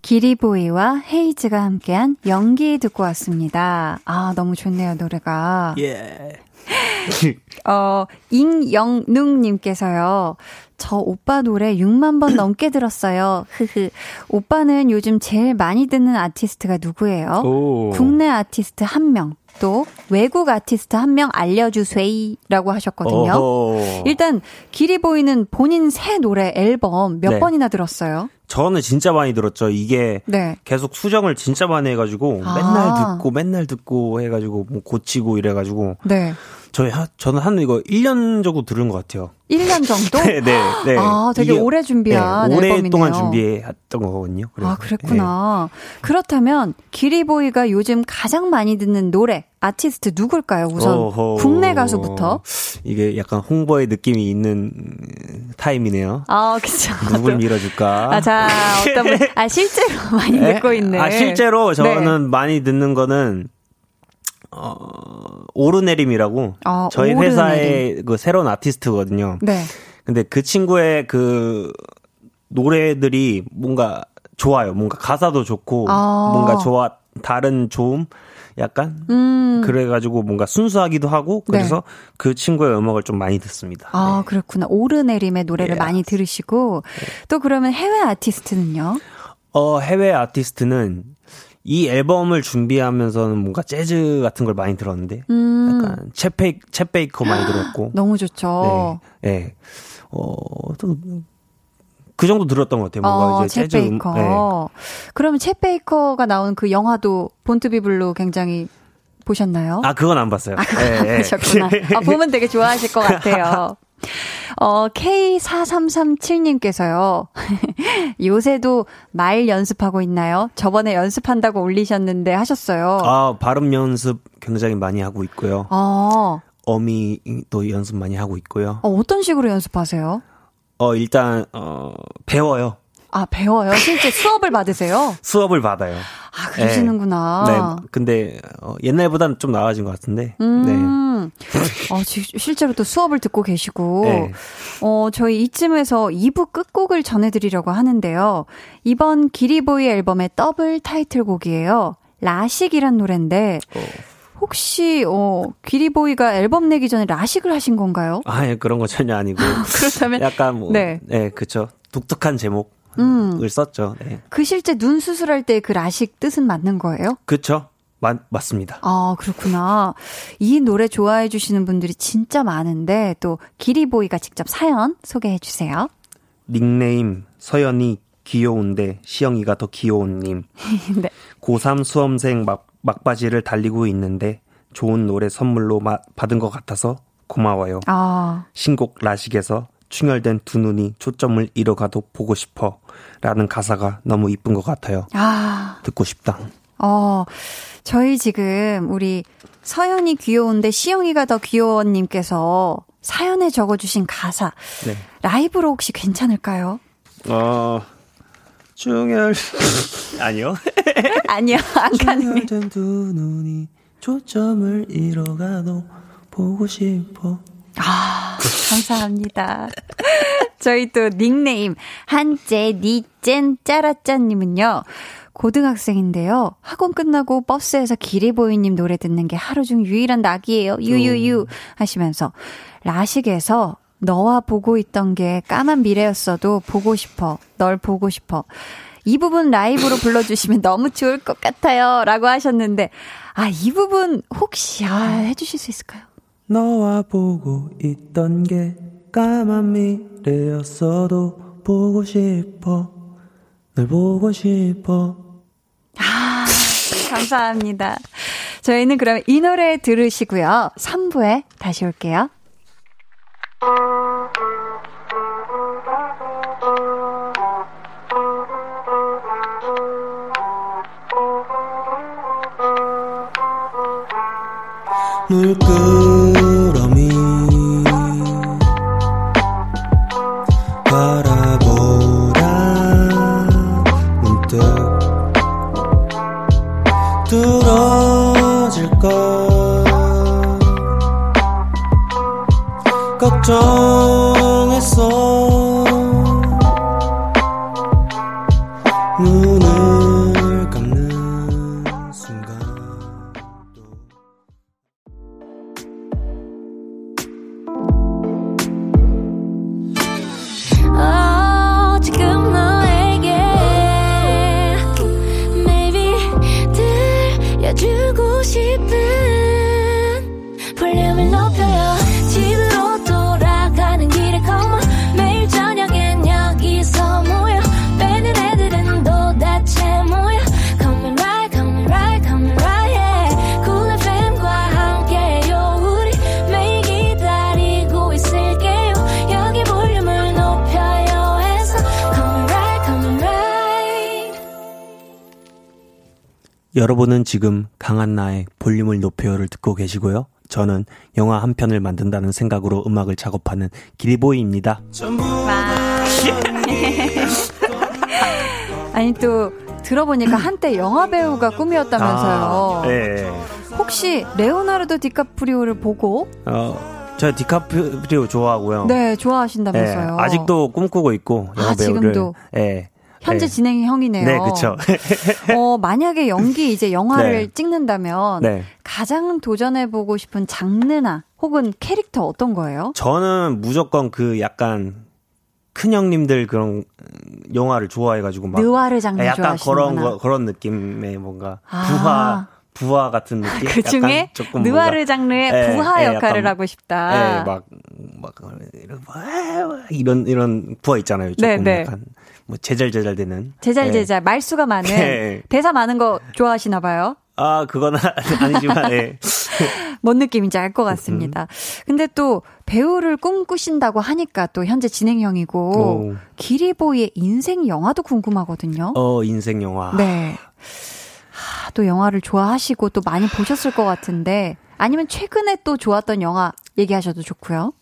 기리보이와 헤이즈가 함께한 연기 듣고 왔습니다. 아, 너무 좋네요, 노래가. 예. Yeah. 어, 잉영능님께서요. 저 오빠 노래 6만 번 넘게 들었어요. 흐흐. 오빠는 요즘 제일 많이 듣는 아티스트가 누구예요? 오. 국내 아티스트 한 명. 또 외국 아티스트 한 명 알려주세요라고 하셨거든요. 어허. 일단 길이 보이는 본인 새 노래 앨범 몇 네. 번이나 들었어요? 저는 진짜 많이 들었죠. 이게 네. 계속 수정을 진짜 많이 해가지고 아. 맨날 듣고 맨날 듣고 해가지고 뭐 고치고 이래가지고 네. 저희 하, 저는 한 이거 1년 정도 들은 것 같아요. 1년 정도? 네, 네, 네. 아, 되게 이게, 오래 준비한 네, 오랫동안 준비했던 거거든요. 그래서. 아, 그랬구나. 네. 그렇다면 기리보이가 요즘 가장 많이 듣는 노래 아티스트 누굴까요? 우선 어허, 국내 가수부터. 이게 약간 홍보의 느낌이 있는 타임이네요. 아, 그렇죠. 누굴 밀어줄까? 아, 자, 어떤 분, 아 실제로 많이 네? 듣고 있네. 아, 실제로 저는 네. 많이 듣는 거는 어, 오르내림이라고 아, 저희 오르내림. 회사의 그 새로운 아티스트거든요. 네. 근데 그 친구의 그 노래들이 뭔가 좋아요. 뭔가 가사도 좋고 아. 뭔가 좋아 다른 좋음 약간 음. 그래가지고 뭔가 순수하기도 하고 그래서 네. 그 친구의 음악을 좀 많이 듣습니다. 아 네. 그렇구나 오르내림의 노래를 네. 많이 들으시고 네. 또 그러면 해외 아티스트는요? 어 해외 아티스트는 이 앨범을 준비하면서는 뭔가 재즈 같은 걸 많이 들었는데 음. 약간 쳇 베이 쳇 베이커 많이 들었고 너무 좋죠. 네. 네. 어그 정도 들었던 것 같아요. 뭔가 어, 이제 재즈 음, 베이커. 음, 네. 그러면 쳇 베이커가 나온 그 영화도 Born to Be Blue 굉장히 보셨나요? 아, 그건 안 봤어요. 아, 그건 네, 안 네. 보셨구나. 아, 보면 되게 좋아하실 것 같아요. 어, K4337님께서요. 요새도 말 연습하고 있나요? 저번에 연습한다고 올리셨는데 하셨어요. 아, 발음 연습 굉장히 많이 하고 있고요. 아. 어미도 연습 많이 하고 있고요. 어, 어떤 식으로 연습하세요? 어, 일단, 어, 배워요. 아, 배워요? 실제 수업을 받으세요? 수업을 받아요. 아, 그러시는구나. 네. 네. 근데, 어, 옛날보다는 좀 나아진 것 같은데. 음. 네. 어, 실제로 또 수업을 듣고 계시고. 네. 어, 저희 이쯤에서 2부 끝곡을 전해드리려고 하는데요. 이번 기리보이 앨범의 더블 타이틀곡이에요. 라식이란 노래인데. 어. 혹시 어 기리보이가 앨범 내기 전에 라식을 하신 건가요? 아, 예, 그런 거 전혀 아니고. 그렇다면 약간 뭐 네, 네 그렇죠. 독특한 제목. 음. 을 썼죠. 네. 그 실제 눈 수술할 때 그 라식 뜻은 맞는 거예요? 그렇죠. 맞, 맞습니다. 아, 그렇구나. 이 노래 좋아해 주시는 분들이 진짜 많은데 또 기리보이가 직접 사연 소개해 주세요. 닉네임 서연이 귀여운데 시영이가 더 귀여운 님. 네. 고3 수험생 막, 막바지를 달리고 있는데 좋은 노래 선물로 마, 받은 것 같아서 고마워요. 아. 신곡 라식에서 충혈된 두 눈이 초점을 잃어가도 보고 싶어. 라는 가사가 너무 이쁜 것 같아요. 아. 듣고 싶다. 어, 저희 지금 우리 서연이 귀여운데 시영이가 더 귀여워님께서 사연에 적어주신 가사. 네. 라이브로 혹시 괜찮을까요? 어, 충혈. 아니요. 아니요, 안 가능. 충혈된 두 눈이 초점을 잃어가도 보고 싶어. 아, 감사합니다. 저희 또 닉네임 한째 니젠 짜라짠님은요. 고등학생인데요. 학원 끝나고 버스에서 기리보이님 노래 듣는 게 하루 중 유일한 낙이에요. 유유유 하시면서 라식에서 너와 보고 있던 게 까만 미래였어도 보고 싶어. 널 보고 싶어. 이 부분 라이브로 불러주시면 너무 좋을 것 같아요. 라고 하셨는데, 아, 이 부분 혹시, 아, 해주실 수 있을까요? 너와 보고 있던 게 까만 미래였어도 보고 싶어 널 보고 싶어 아 감사합니다. 저희는 그럼 이 노래 들으시고요. 3부에 다시 올게요. 물끄 여러분은 지금 강한나의 볼륨을 높여요를 듣고 계시고요. 저는 영화 한 편을 만든다는 생각으로 음악을 작업하는 길보이입니다. 아니 또 들어보니까 한때 영화 배우가 꿈이었다면서요. 아, 네. 혹시 레오나르도 디카프리오를 보고 어, 저 디카프리오 좋아하고요. 네, 좋아하신다면서요. 네, 아직도 꿈꾸고 있고 영화 아, 배우를. 지금도. 네. 현재 네. 진행형이네요. 네, 그렇죠. 어, 만약에 연기 이제 영화를 네. 찍는다면 네. 가장 도전해 보고 싶은 장르나 혹은 캐릭터 어떤 거예요? 저는 무조건 그 약간 큰 형님들 그런 영화를 좋아해가지고 막 느와르 장르 약간 그런 거, 그런 느낌의 뭔가 아. 부하 부하 같은 느낌. 그 중에 느와르 장르의 에, 예, 부하 에, 예, 역할을 하고 싶다. 예, 막, 막, 이런, 이런 부하 있잖아요. 조금 네, 네. 약간, 뭐, 제잘제잘 되는. 제잘제잘. 예. 말수가 많은. 예. 대사 많은 거 좋아하시나 봐요. 아, 그건 아니지만, 예. 뭔 느낌인지 알 것 같습니다. 근데 또 배우를 꿈꾸신다고 하니까 또 현재 진행형이고, 오. 기리보이의 인생 영화도 궁금하거든요. 어, 인생 영화. 네. 또 영화를 좋아하시고 또 많이 보셨을 것 같은데 아니면 최근에 또 좋았던 영화 얘기하셔도 좋고요.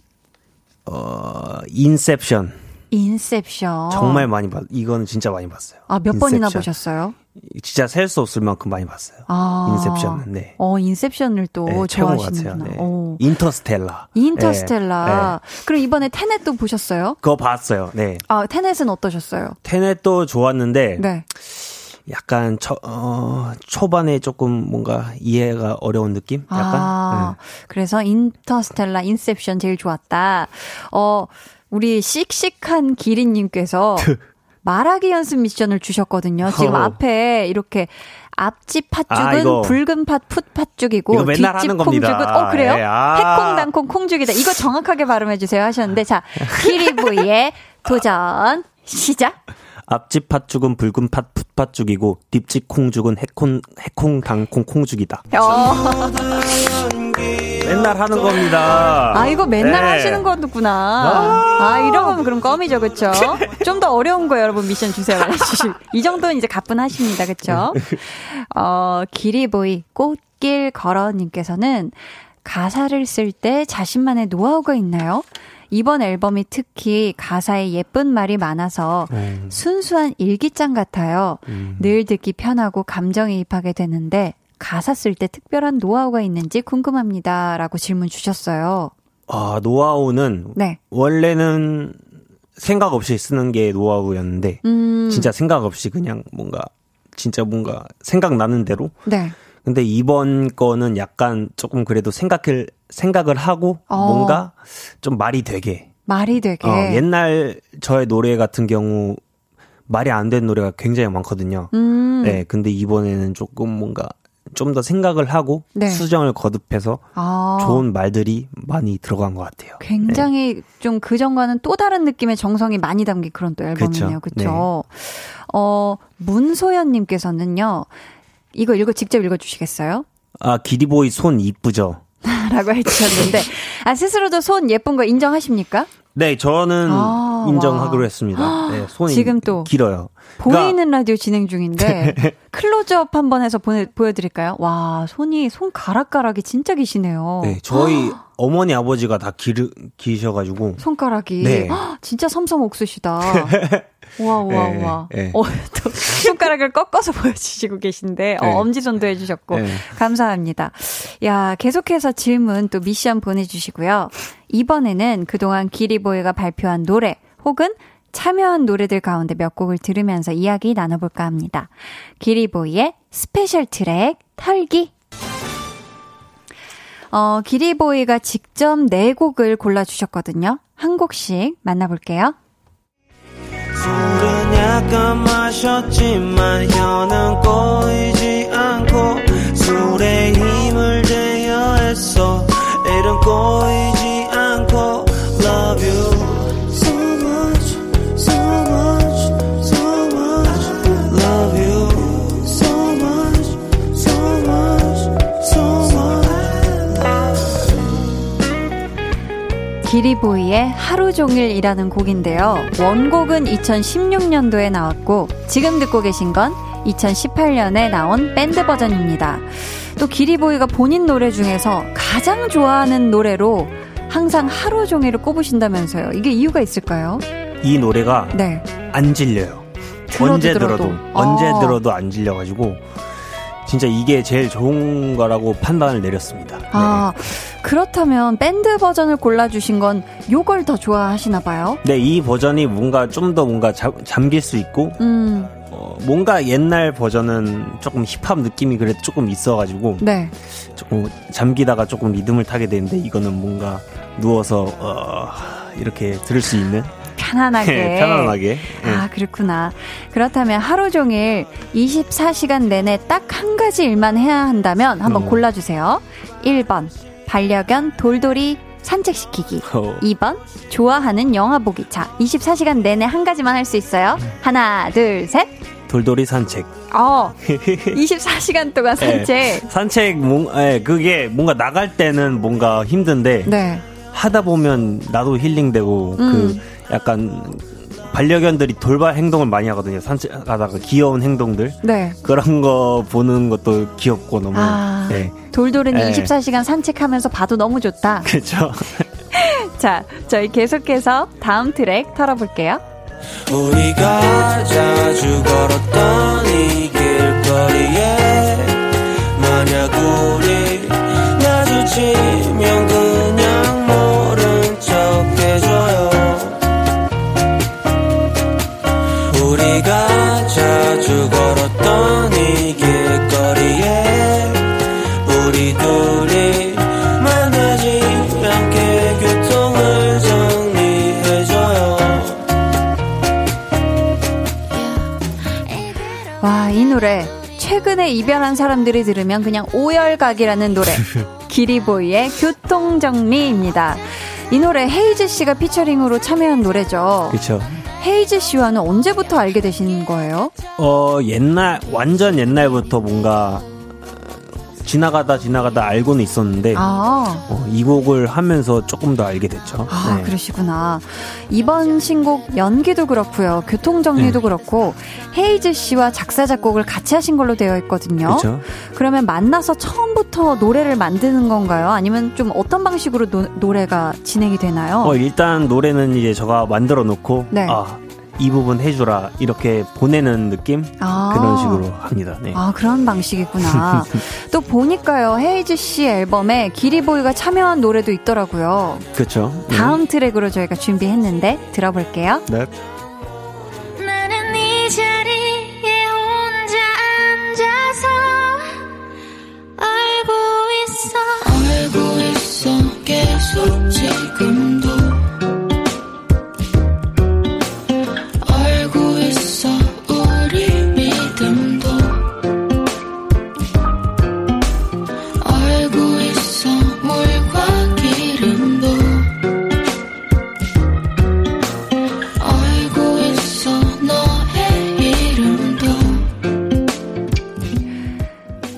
어, 인셉션. 인셉션. 정말 많이 봤, 이거는 진짜 많이 봤어요. 아, 몇. 번이나 보셨어요? 진짜 셀 수 없을 만큼 많이 봤어요. 아. 인셉션, 네. 어, 인셉션을 또 네, 좋아하시는구나. 네. 오. 인터스텔라. 인터스텔라. 네. 네. 그럼 이번에 테넷도 보셨어요? 그거 봤어요, 네. 아, 테넷은 어떠셨어요? 테넷도 좋았는데, 네. 약간 초, 어, 초반에 조금 뭔가 이해가 어려운 느낌? 약간? 아, 네. 그래서 인터스텔라, 인셉션 제일 좋았다. 어, 우리 씩씩한 기린님께서 말하기 연습 미션을 주셨거든요. 지금 어. 앞에 이렇게 앞집 팥죽은 아, 붉은 팥 풋팥죽이고 뒷집 콩죽은 어 그래요? 네, 아. 해콩 당콩 콩죽이다. 이거 정확하게 발음해 주세요 하셨는데 자 키리부의 도전 시작. 앞집 팥죽은 붉은 팥 풋팥죽이고 뒷집 콩죽은 해콩 해콩 당콩 콩죽이다. 어. 맨날 하는 겁니다. 아 이거 맨날 네. 하시는 거구나. 아, 아 이런 거면 그럼 껌이죠, 그렇죠? 좀더 어려운 거 여러분 미션 주세요. 이 정도는 이제 가뿐하십니다, 그렇죠? 어 기리보이 꽃길 걸어님께서는 가사를 쓸 때 자신만의 노하우가 있나요? 이번 앨범이 특히 가사에 예쁜 말이 많아서 음. 순수한 일기장 같아요. 음. 늘 듣기 편하고 감정이입하게 되는데 가사 쓸 때 특별한 노하우가 있는지 궁금합니다. 라고 질문 주셨어요. 아, 노하우는 네. 원래는 생각 없이 쓰는 게 노하우였는데 음. 진짜 생각 없이 그냥 뭔가 진짜 뭔가 생각나는 대로 네. 근데 이번 거는 약간 조금 그래도 생각을 생각을 하고 어. 뭔가 좀 말이 되게 말이 되게 어, 옛날 저의 노래 같은 경우 말이 안 되는 노래가 굉장히 많거든요. 음. 네, 근데 이번에는 조금 뭔가 좀 더 생각을 하고 네. 수정을 거듭해서 아. 좋은 말들이 많이 들어간 것 같아요. 굉장히 네. 좀 그 전과는 또 다른 느낌의 정성이 많이 담긴 그런 또 앨범이네요. 그렇죠? 네. 어, 문소연 님께서는요. 이거 읽어 직접 읽어 주시겠어요? 아 기리보이 손 이쁘죠. 라고 해주셨는데 아 스스로도 손 예쁜 거 인정하십니까? 네, 저는 아, 인정하기로 와. 했습니다. 네, 손이 지금 또 길어요. 보이는 라디오 진행 중인데 클로즈업 한번 해서 보내, 보여드릴까요? 와, 손이 손가락가락이 진짜 기시네요. 네, 저희 어머니 아버지가 다 길, 기셔가지고 손가락이 네. 진짜 섬섬 옥수시다. 와, 와, 네, 와. 네. 어, 또 손가락을 꺾어서 보여주시고 계신데, 어, 네. 엄지손도 해주셨고, 네. 감사합니다. 야, 계속해서 질문 또 미션 보내주시고요. 이번에는 그동안 기리보이가 발표한 노래, 혹은 참여한 노래들 가운데 몇 곡을 들으면서 이야기 나눠볼까 합니다. 기리보이의 special 트랙, 털기. 어, 기리보이가 직접 네 곡을 골라주셨거든요. 한 곡씩 만나볼게요. 술은 약간 마셨지만 혀는 꼬이지 않고 술에 힘을 대야 했어 이런 꼬이지 않고 love you 기리보이의 하루 종일이라는 곡인데요. 원곡은 2016년도에 나왔고 지금 듣고 계신 건 2018년에 나온 밴드 버전입니다. 또 기리보이가 본인 노래 중에서 가장 좋아하는 노래로 항상 하루 종일을 꼽으신다면서요. 이게 이유가 있을까요? 이 노래가 네. 안 질려요. 언제 들어도, 들어도 언제 아. 들어도 안 질려가지고 진짜 이게 제일 좋은 거라고 판단을 내렸습니다. 아, 네. 그렇다면 밴드 버전을 골라주신 건 요걸 더 좋아하시나 봐요? 네, 이 버전이 뭔가 좀 더 뭔가 잠, 잠길 수 있고, 음. 어, 뭔가 옛날 버전은 조금 힙합 느낌이 그래도 조금 있어가지고, 네. 조금 잠기다가 조금 리듬을 타게 되는데, 이거는 뭔가 누워서, 어, 이렇게 들을 수 있는 편안하게. 네, 편안하게. 네. 아, 그렇구나. 그렇다면 하루 종일 24시간 내내 딱 한 가지 일만 해야 한다면 한번 어. 골라주세요. 1번, 반려견 돌돌이 산책시키기. 어. 2번, 좋아하는 영화 보기. 자, 24시간 내내 한 가지만 할 수 있어요. 하나, 둘, 셋. 돌돌이 산책. 어. 24시간 동안 산책. 네, 산책, 뭐, 네, 그게 뭔가 나갈 때는 뭔가 힘든데. 네. 하다 보면 나도 힐링되고, 그 음. 그, 약간 반려견들이 돌발 행동을 많이 하거든요. 산책하다가 귀여운 행동들. 네. 그런 거 보는 것도 귀엽고 너무. 아, 네. 돌돌이는 네. 24시간 산책하면서 봐도 너무 좋다. 그렇죠. 자, 저희 계속해서 다음 트랙 털어볼게요. 우리가 자주 걸었던 이 길거리에 만약 우리 마주치면 최근에 이별한 사람들이 들으면 그냥 오열각이라는 노래 기리보이의 교통정리입니다. 이 노래 헤이즈 씨가 피처링으로 참여한 노래죠. 그렇죠. 헤이즈 씨와는 언제부터 알게 되신 거예요? 어, 옛날, 완전 옛날부터 뭔가 지나가다 지나가다 알고는 있었는데 아. 어, 이 곡을 하면서 조금 더 알게 됐죠. 아 네. 그러시구나. 이번 신곡 연기도 그렇고요, 교통 정리도 네. 그렇고 헤이즈 씨와 작사 작곡을 같이 하신 걸로 되어 있거든요. 그쵸? 그러면 만나서 처음부터 노래를 만드는 건가요? 아니면 좀 어떤 방식으로 노, 래가 진행이 되나요? 어, 일단 노래는 이제 제가 만들어 놓고 네. 아 이 부분 해주라 이렇게 보내는 느낌 아. 그런 식으로 합니다. 네. 아 그런 방식이구나. 또 보니까요 헤이즈 씨 앨범에 기리보이가 참여한 노래도 있더라고요. 그렇죠. 다음 네. 트랙으로 저희가 준비했는데 들어볼게요. 네. 계속 지금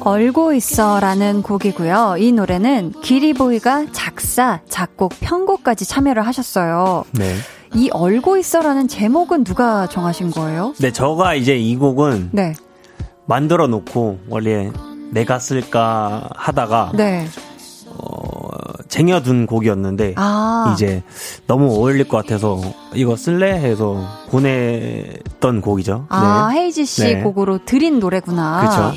얼고 있어라는 곡이고요. 이 노래는 기리보이가 작사, 작곡, 편곡까지 참여를 하셨어요. 네. 이 얼고 있어라는 제목은 누가 정하신 거예요? 네, 저가 이제 이 곡은 네. 만들어 놓고 원래 내가 쓸까 하다가 네. 어, 쟁여둔 곡이었는데 아. 이제 너무 어울릴 것 같아서 이거 쓸래 해서 보냈던 곡이죠. 아 네. 헤이지 씨 네. 곡으로 드린 노래구나. 그렇죠.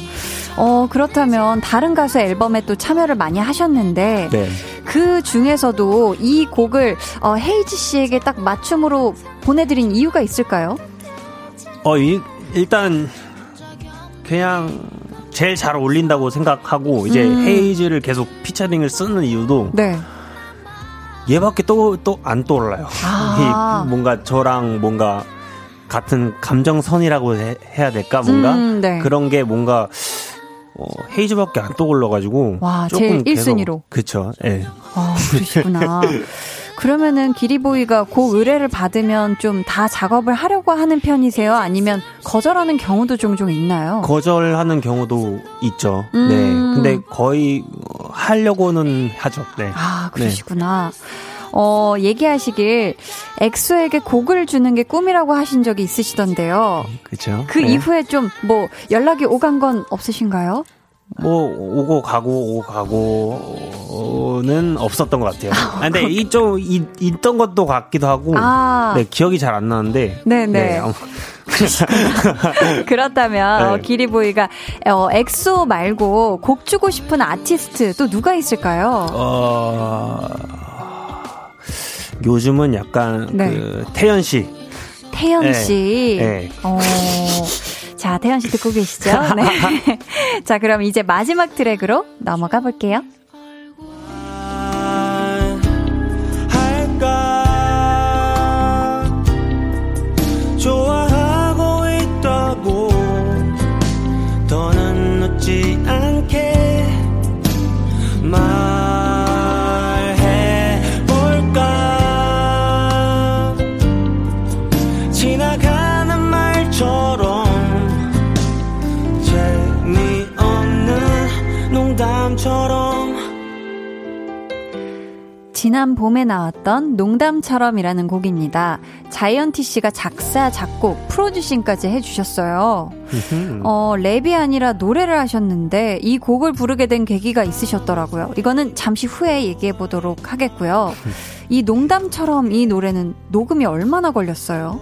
어, 그렇다면 다른 가수 앨범에 또 참여를 많이 하셨는데 네. 그 중에서도 이 곡을 어, 헤이지 씨에게 딱 맞춤으로 보내드린 이유가 있을까요? 어, 이, 일단 그냥 제일 잘 어울린다고 생각하고 이제 음. 헤이즈를 계속 피처링을 쓰는 이유도 네. 얘밖에 또 또 안 떠올라요. 아. 뭔가 저랑 뭔가 같은 감정선이라고 해, 야 될까 뭔가 음, 네. 그런 게 뭔가 어, 헤이즈밖에 안 떠올라가지고. 와, 제일 1순위로. 그쵸, 예. 네. 아, 그러시구나. 그러면은 기리보이가 그 의뢰를 받으면 좀 다 작업을 하려고 하는 편이세요? 아니면 거절하는 경우도 종종 있나요? 거절하는 경우도 있죠. 음. 네. 근데 거의 하려고는 하죠. 네. 아, 그러시구나. 네. 어, 얘기하시길 엑소에게 곡을 주는 게 꿈이라고 하신 적이 있으시던데요. 그죠. 그 네. 이후에 좀 뭐 연락이 오간 건 없으신가요? 뭐 오고 가고 오고 가고는 없었던 것 같아요. 아, 근데 이좀 있던 것도 같기도 하고, 아. 네 기억이 잘 안 나는데. 네네. 네, 그렇다면 네. 기리보이가 어, 엑소 말고 곡 주고 싶은 아티스트 또 누가 있을까요? 어... 요즘은 약간 네. 그 태연 씨. 태연 네. 씨. 네. 어... 자, 태연 씨 듣고 계시죠? 네. 자, 그럼 이제 마지막 트랙으로 넘어가 볼게요. 지난 봄에 나왔던 농담처럼이라는 곡입니다. 자이언티 씨가 작사, 작곡, 프로듀싱까지 해주셨어요. 어, 랩이 아니라 노래를 하셨는데 이 곡을 부르게 된 계기가 있으셨더라고요. 이거는 잠시 후에 얘기해 보도록 하겠고요. 이 농담처럼 이 노래는 녹음이 얼마나 걸렸어요?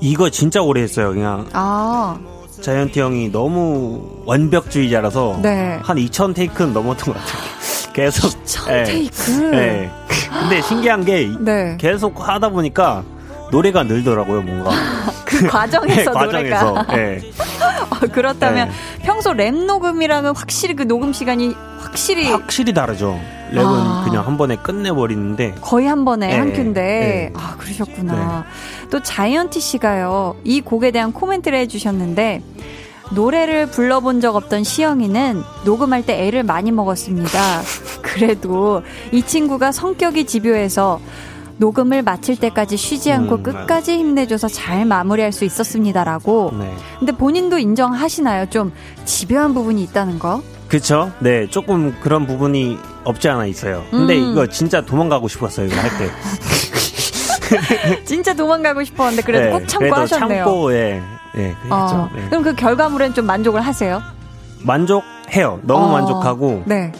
이거 진짜 오래 했어요. 그냥. 아. 자이언티 형이 너무 완벽주의자라서 네. 한2,000 테이크는 넘었던 것 같아요. 계속 네, 테이크. 네. 근데 신기한 게 네. 계속 하다 보니까 노래가 늘더라고요, 뭔가. 그 과정에서 네, 노래가. 과정에서. 네. 어, 그렇다면 네. 평소 랩 녹음이랑은 확실히 그 녹음 시간이 확실히 확실히 다르죠. 랩은 아. 그냥 한 번에 끝내버리는데 거의 한 번에 네. 한 큐인데 네. 아 그러셨구나. 네. 또 자이언티 씨가요 이 곡에 대한 코멘트를 해주셨는데 노래를 불러본 적 없던 시영이는 녹음할 때 애를 많이 먹었습니다. 그래도 이 친구가 성격이 집요해서 녹음을 마칠 때까지 쉬지 않고 음, 끝까지 힘내줘서 잘 마무리할 수 있었습니다라고. 네. 근데 본인도 인정하시나요? 좀 집요한 부분이 있다는 거? 그쵸? 네, 조금 그런 부분이 없지 않아 있어요. 근데 음. 이거 진짜 도망가고 싶었어요, 이거 할 때. 진짜 도망가고 싶었는데 그래도 네, 꼭 참고 하셨네요. 참고, 예. 네, 어, 네. 그럼 그 결과물엔 좀 만족을 하세요? 만족해요. 너무 어, 만족하고. 네.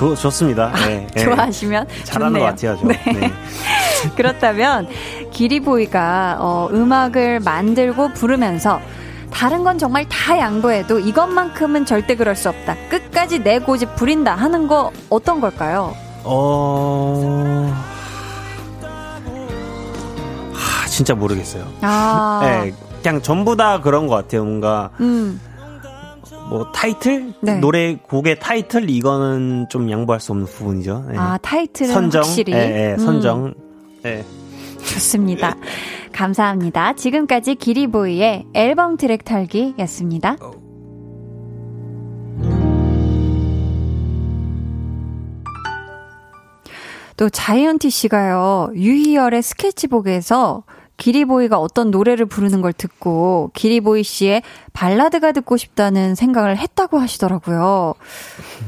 좋, 좋습니다. 네, 네. 좋아하시면 잘하는 좋네요. 것 같아요. 저. 네. 네. 그렇다면 기리보이가 어, 음악을 만들고 부르면서 다른 건 정말 다 양보해도 이것만큼은 절대 그럴 수 없다. 끝까지 내 고집 부린다 하는 거 어떤 걸까요? 어. 진짜 모르겠어요. 아. 네, 그냥 전부 다 그런 것 같아요. 뭔가 음. 뭐 타이틀 네. 노래 곡의 타이틀 이거는 좀 양보할 수 없는 부분이죠. 네. 아 타이틀은 선정, 확실히 네, 네, 선정. 음. 네. 좋습니다. 감사합니다. 지금까지 기리보이의 앨범 트랙 털기였습니다. 또 자이언티 씨가요, 유희열의 스케치북에서 기리보이가 어떤 노래를 부르는 걸 듣고 기리보이 씨의 발라드가 듣고 싶다는 생각을 했다고 하시더라고요.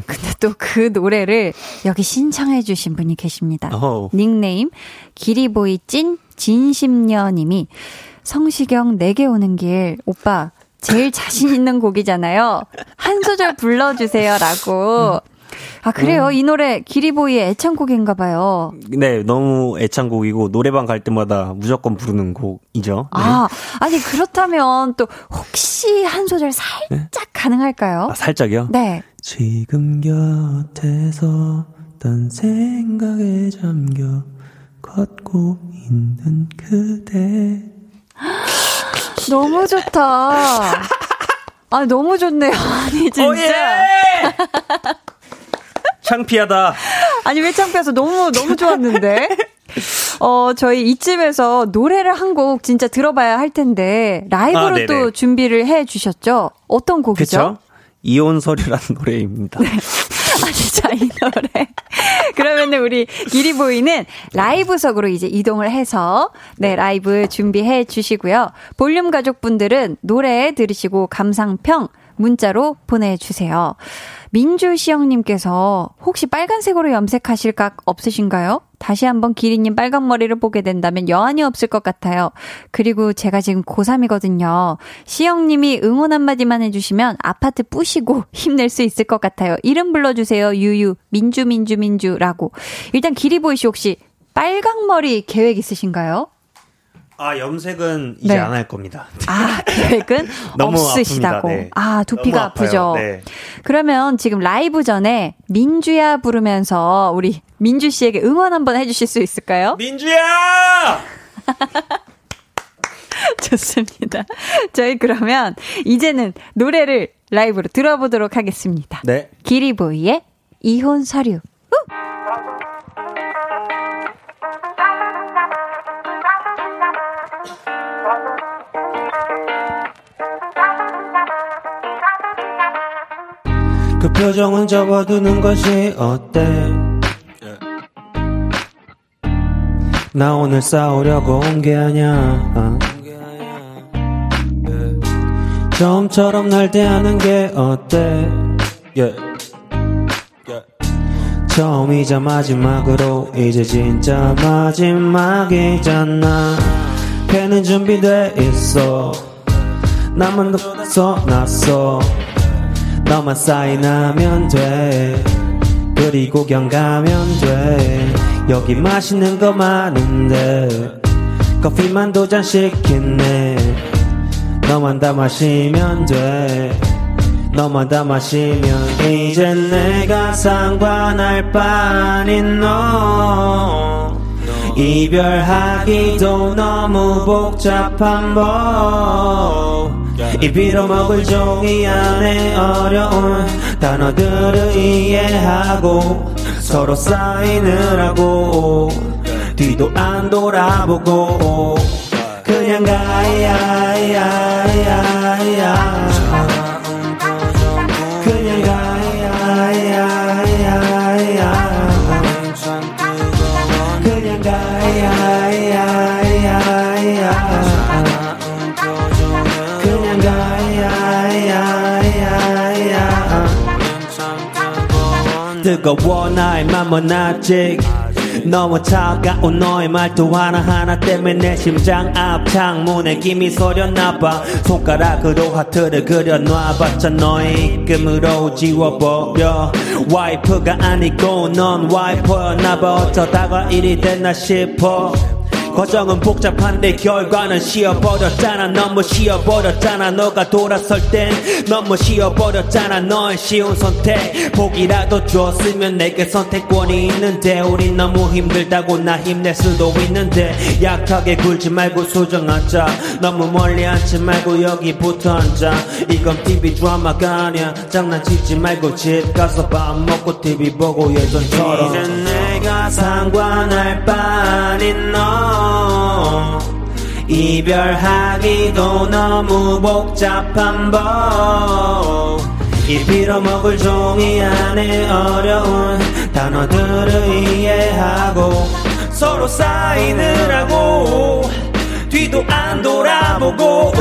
근데 또 그 노래를 여기 신청해 주신 분이 계십니다. 어 닉네임 기리보이 찐 진심녀님이 성시경 내게 오는 길 오빠 제일 자신 있는 곡이잖아요. 한 소절 불러주세요라고 아, 그래요? 음. 이 노래 기리보이의 애창곡인가 봐요. 네, 너무 애창곡이고 노래방 갈 때마다 무조건 부르는 곡이죠. 네. 아, 아니 그렇다면 또 혹시 한 소절 살짝 네? 가능할까요? 아, 살짝이요? 네. 지금 곁에서 딴 생각에 잠겨 걷고 있는 그대 너무 좋다. 아, 너무 좋네요. 아니, 진짜. 오, 예! 창피하다. 아니 왜 창피해서 너무 너무 좋았는데. 어, 저희 이쯤에서 노래를 한 곡 진짜 들어봐야 할 텐데 라이브로 아, 또 준비를 해 주셨죠? 어떤 곡이죠? 그쵸? 이온설이라는 노래입니다. 네. 아, 진짜 이 노래. 그러면은 우리 기리보이는 라이브석으로 이제 이동을 해서 네, 라이브 준비해 주시고요. 볼륨 가족분들은 노래 들으시고 감상평 문자로 보내주세요. 민주시영님께서 혹시 빨간색으로 염색하실 각 없으신가요? 다시 한번 기리님 빨간 머리를 보게 된다면 여한이 없을 것 같아요. 그리고 제가 지금 고3이거든요. 시영님이 응원 한마디만 해주시면 아파트 뿌시고 힘낼 수 있을 것 같아요. 이름 불러주세요. 유유, 민주, 민주, 민주라고. 일단 기리보이 씨 혹시 빨강 머리 계획 있으신가요? 아, 염색은 이제 네. 안할 겁니다. 아, 계획은 없으시다고. 네. 아, 두피가 아프죠. 네. 그러면 지금 라이브 전에 민주야 부르면서 우리 민주 씨에게 응원 한번 해주실 수 있을까요? 민주야! 좋습니다. 저희 그러면 이제는 노래를 라이브로 들어보도록 하겠습니다. 네. 기리보이의 이혼 서류. 그 표정은 접어두는 것이 어때? 나 오늘 싸우려고 온 게 아니야. 처음처럼 날 대하는 게 어때? 처음이자 마지막으로 이제 진짜 마지막이잖아. 배는 준비돼 있어. 나만 더 났어 너만 사인하면 돼. 그리고 경 가면 돼. 여기 맛있는 거 많은데 커피만 두 잔 시켰네. 너만 다 마시면 돼. 너만 다 마시면 이제 내가 상관할 바 아닌 너. 이별하기도 너무 복잡한 법 이 빌어먹을 종이 안에 어려운 단어들을 이해하고 서로 하고 뒤도 안 돌아보고 그냥 가야야야야 뜨거워 나의 맘은 아직 너무 차가운 너의 말투 하나하나 때문에 내 심장 앞 창문에 김이 소렸나봐. 손가락으로 하트를 그려놔봤자 너의 입금으로 지워버려. 와이프가 아니고 넌 와이퍼였나봐. 어쩌다가 일이 됐나 싶어 과정은 복잡한데 결과는 쉬어버렸잖아. 너무 쉬어버렸잖아. 너가 돌아설 땐 너무 쉬어버렸잖아. 너의 쉬운 선택. 복이라도 줬으면 내게 선택권이 있는데 우린 너무 힘들다고 나 힘낼 수도 있는데 약하게 굴지 말고 수정하자. 너무 멀리 앉지 말고 여기 붙어 앉아. 이건 TV 드라마가 아니야. 장난치지 말고 집 가서 밥 먹고 TV 보고 예전처럼. 이제 내가 상관할 바 아닌 너 이별하기도 너무 복잡한 법. 이 빌어먹을 종이 안에 어려운 단어들을 이해하고 서로 사인을 하고 뒤도 안 돌아보고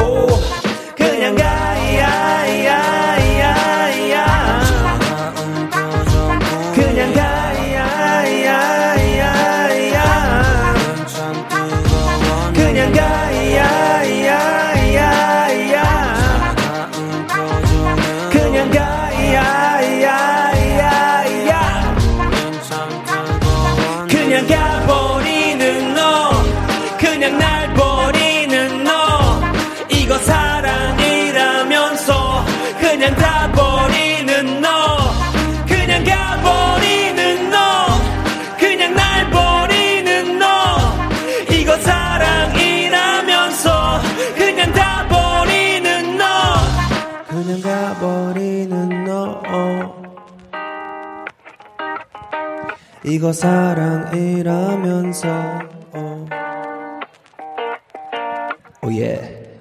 이거 사랑이라면서 어. 오예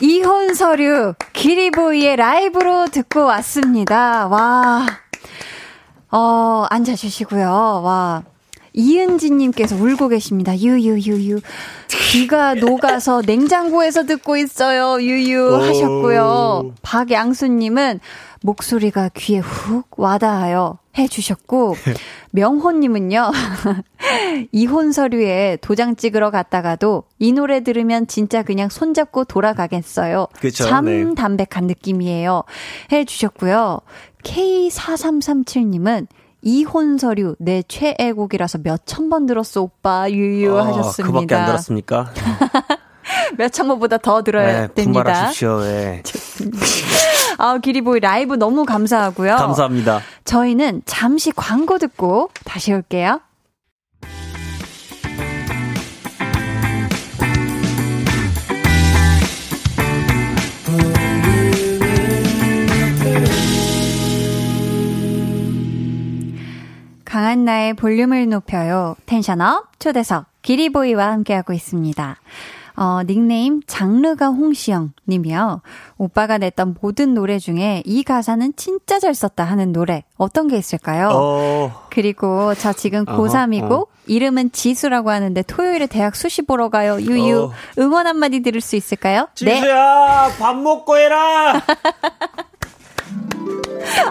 이혼 서류 기리보이의 라이브로 듣고 왔습니다. 와. 어, 앉아 주시고요. 와. 이은지님께서 울고 계십니다. 유유유유. 귀가 녹아서 냉장고에서 듣고 있어요. 유유 하셨고요. 박양수님은 목소리가 귀에 훅 와닿아요. 해주셨고, 명호님은요, 이혼 서류에 도장 찍으러 갔다가도 이 노래 들으면 진짜 그냥 손잡고 돌아가겠어요. 그쵸, 참 네. 담백한 느낌이에요. 해주셨고요. K4337님은 이혼 서류 내 최애 곡이라서 몇 천 번 들었어 오빠 유유 아, 하셨습니다. 그밖에 안 들었습니까? 몇 천 번보다 더 들어야 네, 됩니다. 분발하십시오. 네. 아, 기리보이 라이브 너무 감사하고요. 감사합니다. 저희는 잠시 광고 듣고 다시 올게요. 강한 나의 볼륨을 높여요. 텐션업 초대석 기리보이와 함께하고 있습니다. 어, 닉네임 장르가 홍시영 님이요. 오빠가 냈던 모든 노래 중에 이 가사는 진짜 잘 썼다 하는 노래 어떤 게 있을까요? 어... 그리고 저 지금 고3이고 어 이름은 지수라고 하는데 토요일에 대학 수시 보러 가요. 유유. 어... 응원 한마디 들을 수 있을까요? 네. 지수야, 네. 밥 먹고 해라!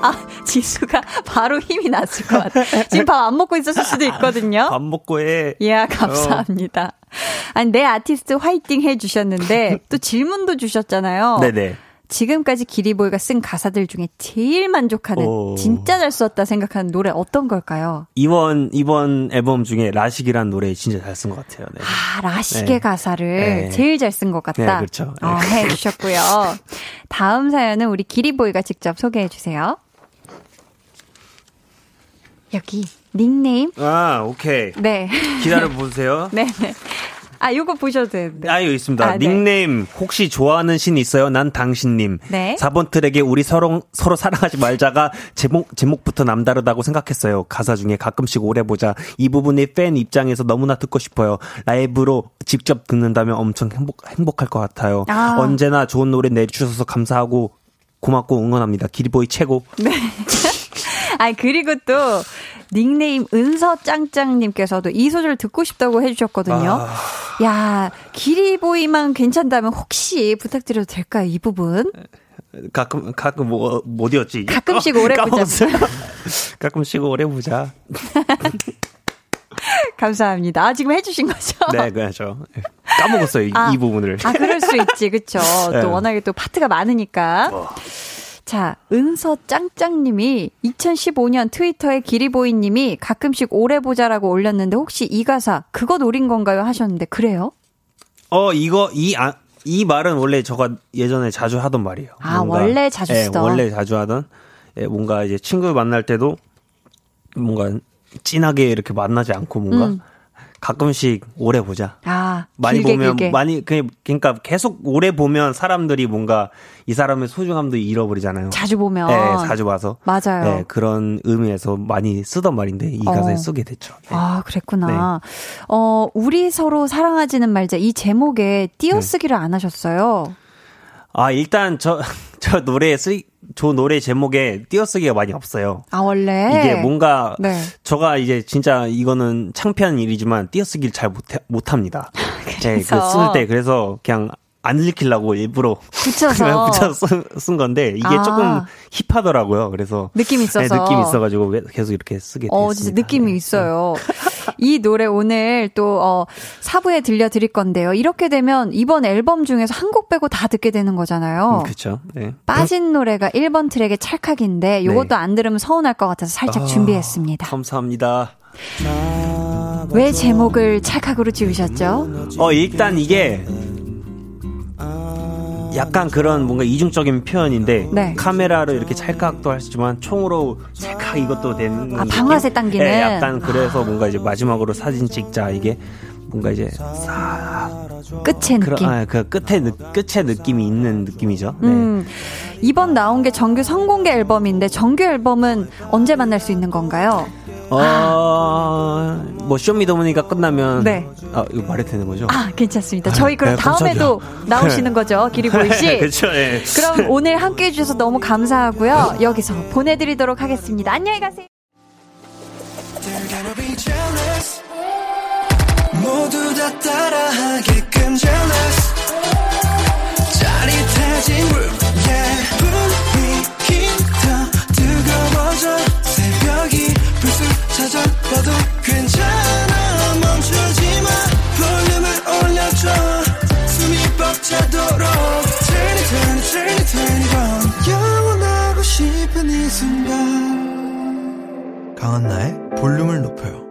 아, 지수가 바로 힘이 났을 것 같아. 지금 밥 안 먹고 있었을 수도 있거든요. 밥 먹고 해. 예, 감사합니다. 어. 아니, 내 아티스트 화이팅 해 주셨는데, 또 질문도 주셨잖아요. 네네. 지금까지 기리보이가 쓴 가사들 중에 제일 만족하는 오. 진짜 잘 썼다 생각하는 노래 어떤 걸까요? 이번 이번 앨범 중에 라식이란 노래 진짜 잘 쓴 것 같아요. 네. 아 라식의 네. 가사를 네. 제일 잘 쓴 것 같다. 네, 그렇죠. 어, 해주셨고요. 다음 사연은 우리 기리보이가 직접 소개해 주세요. 여기 닉네임. 아 오케이. 네. 기다려 보세요. 네. 네. 아, 요거 보셔도 되는데. 아, 여기 있습니다. 아, 네. 닉네임, 혹시 좋아하는 신 있어요? 난 당신님. 네. 4번 트랙에 우리 서로, 서로 사랑하지 말자가 제목, 제목부터 남다르다고 생각했어요. 가사 중에 가끔씩 오래 보자. 이 부분이 팬 입장에서 너무나 듣고 싶어요. 라이브로 직접 듣는다면 엄청 행복, 행복할 것 같아요. 아. 언제나 좋은 노래 내주셔서 감사하고 고맙고 응원합니다. 기리보이 최고. 네. 아 그리고 또 닉네임 은서짱짱님께서도 이 소절 듣고 싶다고 해주셨거든요. 아... 야, 기리보이만 괜찮다면 혹시 부탁드려도 될까요, 이 부분? 가끔, 가끔 뭐, 뭐디였지? 가끔씩 오래 보자. 가끔씩 오래 보자. 감사합니다. 아, 지금 해주신 거죠? 네, 그렇죠. 까먹었어요, 아, 이, 부분을. 아, 그럴 수 있지, 그쵸. 네. 또 워낙에 또 파트가 많으니까. 어. 자, 은서 짱짱님이 2015년 트위터에 기리보이님이 가끔씩 오래 보자라고 올렸는데 혹시 이 가사 그거 노린 건가요 하셨는데 그래요? 어 이거 이 아, 이 말은 원래 저가 예전에 자주 하던 말이에요. 아 뭔가, 원래 자주 쓰던. 예, 원래 자주 하던. 예, 뭔가 이제 친구 만날 때도 뭔가 진하게 이렇게 만나지 않고 뭔가 음. 가끔씩 오래 보자. 아, 많이 길게, 보면 길게. 많이 그러니까 계속 오래 보면 사람들이 뭔가 이 사람의 소중함도 잃어버리잖아요. 자주 보면. 네, 자주 봐서. 맞아요. 네, 그런 의미에서 많이 쓰던 말인데 이 가사에 어. 쓰게 됐죠. 네. 아, 그랬구나. 네. 어, 우리 서로 사랑하지는 말자 이 제목에 띄어쓰기를 안 하셨어요. 아, 일단 저, 저 노래에 쓰저 노래 제목에 띄어쓰기가 많이 없어요. 아 원래 이게 뭔가 네. 저가 이제 진짜 이거는 창피한 일이지만 띄어쓰기를 잘 못해, 못합니다. 네, 그쓸때 그래서 그냥 안 읽히려고 일부러 붙여서 붙여서 쓴 건데 이게 아. 조금 힙하더라고요. 그래서 느낌 이 있어서 네, 느낌 이 있어가지고 계속 이렇게 쓰게 됐습니다. 어, 진짜 느낌이 네. 있어요. 이 노래 오늘 또 어, 4부에 들려드릴 건데요. 이렇게 되면 이번 앨범 중에서 한 곡 빼고 다 듣게 되는 거잖아요. 음, 그렇죠. 네. 빠진 노래가 1번 트랙의 찰칵인데 이것도 네. 안 들으면 서운할 것 같아서 살짝 아, 준비했습니다. 감사합니다. 왜 제목을 찰칵으로 지으셨죠? 어 일단 이게 약간 그런 뭔가 이중적인 표현인데 네. 카메라로 이렇게 찰칵도 하시지만 총으로 찰칵 이것도 되는 아 방아쇠 당기는 네, 약간 그래서 뭔가 이제 마지막으로 사진 찍자 이게 뭔가 이제 싹 끝의 느낌. 그런, 아, 그 끝에 느, 끝의 느낌이 있는 느낌이죠. 네. 음, 이번 나온 게 정규 성공개 앨범인데 정규 앨범은 언제 만날 수 있는 건가요? 어, 뭐 쇼미더머니가 끝나면 네. 아, 이거 말해도 되는 거죠? 아, 괜찮습니다. 저희 그럼 네, 다음에도 나오시는 거죠, 기리보이 씨. 그렇죠. 네. 그럼 오늘 함께 해 주셔서 너무 감사하고요. 여기서 보내 드리도록 하겠습니다. 안녕히 가세요. 따라하게끔 jealous 짜릿해진 room yeah 분위기 찾아와도 괜찮아. 멈추지 마. 볼륨을 올려줘. 숨이 벅차도록. Turn it turn it 영원하고 싶은 이 순간. 강한나의 볼륨을 높여요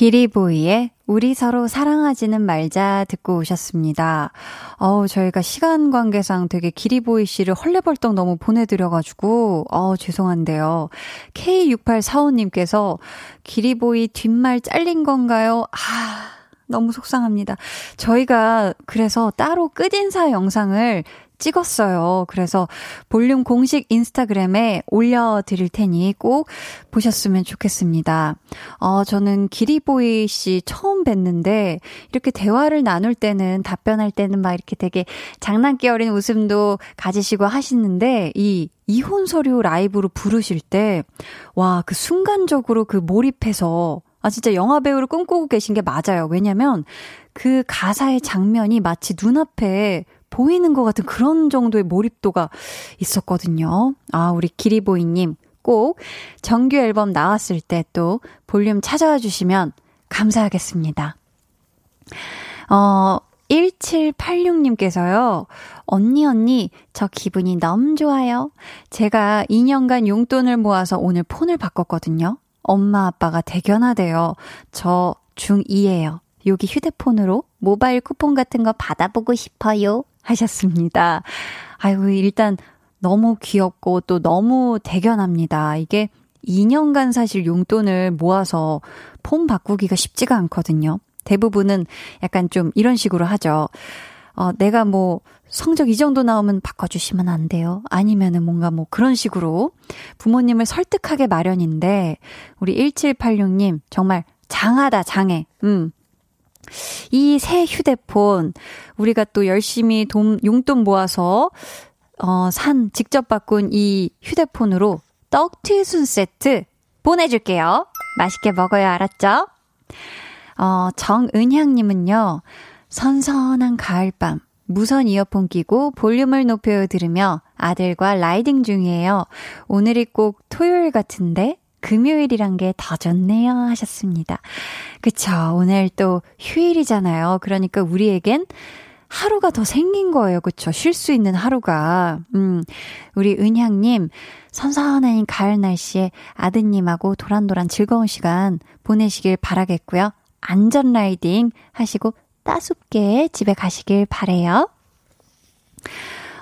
기리보이의 우리 서로 사랑하지는 말자 듣고 오셨습니다. 어우, 저희가 시간 관계상 되게 기리보이 씨를 헐레벌떡 너무 보내드려가지고, 어우, 죄송한데요. K6845님께서 기리보이 뒷말 잘린 건가요? 아, 너무 속상합니다. 저희가 그래서 따로 끝인사 영상을 찍었어요. 그래서 볼륨 공식 인스타그램에 올려드릴 테니 꼭 보셨으면 좋겠습니다. 어, 저는 기리보이 씨 처음 뵀는데 이렇게 대화를 나눌 때는 답변할 때는 막 이렇게 되게 장난기 어린 웃음도 가지시고 하시는데 이 이혼 서류 라이브로 부르실 때 와, 그 순간적으로 그 몰입해서 아, 진짜 영화 배우를 꿈꾸고 계신 게 맞아요. 왜냐면 그 가사의 장면이 마치 눈앞에 보이는 것 같은 그런 정도의 몰입도가 있었거든요. 아, 우리 기리보이님 꼭 정규 앨범 나왔을 때 또 볼륨 찾아와 주시면 감사하겠습니다. 어, 1786님께서요, 언니, 언니, 저 기분이 너무 좋아요. 제가 2년간 용돈을 모아서 오늘 폰을 바꿨거든요. 엄마, 아빠가 대견하대요. 저 중2예요. 여기 휴대폰으로 모바일 쿠폰 같은 거 받아보고 싶어요. 하셨습니다. 아이고, 일단 너무 귀엽고 또 너무 대견합니다. 이게 2년간 사실 용돈을 모아서 폰 바꾸기가 쉽지가 않거든요. 대부분은 약간 좀 이런 식으로 하죠. 어, 내가 뭐 성적 이 정도 나오면 바꿔주시면 안 돼요. 아니면은 뭔가 뭐 그런 식으로 부모님을 설득하게 마련인데, 우리 1786님, 정말 장하다, 장해. 음. 이 새 휴대폰, 우리가 또 열심히 돈, 용돈 모아서, 어, 산, 직접 바꾼 이 휴대폰으로 떡튀순 세트 보내줄게요. 맛있게 먹어요, 알았죠? 어, 정은향님은요, 선선한 가을밤, 무선 이어폰 끼고 볼륨을 높여 들으며 아들과 라이딩 중이에요. 오늘이 꼭 토요일 같은데 금요일이란 게 더 좋네요 하셨습니다. 그쵸. 오늘 또 휴일이잖아요. 그러니까 우리에겐 하루가 더 생긴 거예요. 그쵸. 쉴 수 있는 하루가. 음, 우리 은향님, 선선한 가을 날씨에 아드님하고 도란도란 즐거운 시간 보내시길 바라겠고요. 안전 라이딩 하시고 따숩게 집에 가시길 바래요.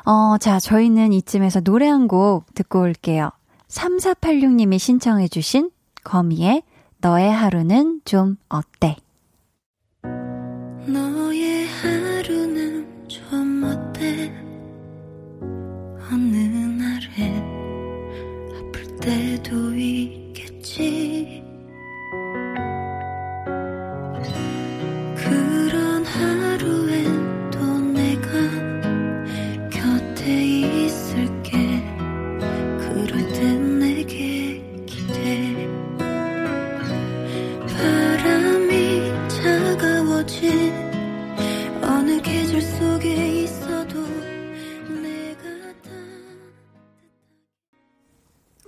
어, 자, 저희는 이쯤에서 노래 한 곡 듣고 올게요. 3486님이 신청해주신 거미의 너의 하루는 좀 어때? 너의 하루는 좀 어때? 어느 날엔 아플 때도 있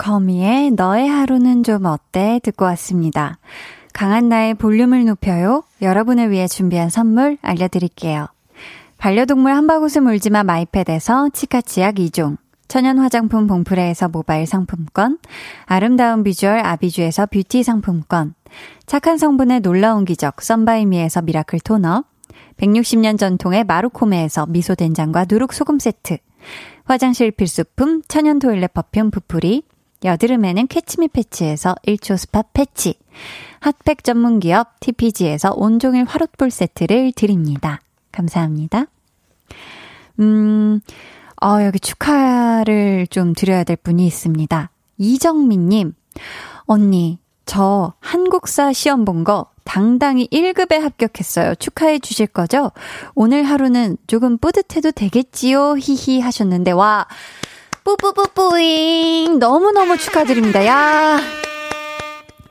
거미의 너의 하루는 좀 어때 듣고 왔습니다. 강한나의 볼륨을 높여요. 여러분을 위해 준비한 선물 알려드릴게요. 반려동물 한바구스 물지마 마이패드에서 치카치약 2종, 천연 화장품 봉프레에서 모바일 상품권, 아름다운 비주얼 아비주에서 뷰티 상품권, 착한 성분의 놀라운 기적 썬바이미에서 miracle toner 160년 전통의 마루코메에서 미소된장과 누룩소금 세트 화장실 필수품 천연 toilet perfume 푸푸리 여드름에는 캐치미 패치에서 1초 spot 패치 핫팩 전문 기업 TPG에서 온종일 화롯불 세트를 드립니다. 감사합니다. 음, 어, 여기 축하를 좀 드려야 될 분이 있습니다. 이정민님, 언니, 저 한국사 시험 본 거 당당히 1급에 합격했어요. 축하해 주실 거죠? 오늘 하루는 조금 뿌듯해도 되겠지요? 히히 하셨는데, 와, 뿌뿌뿌뿌잉! 너무너무 축하드립니다. 야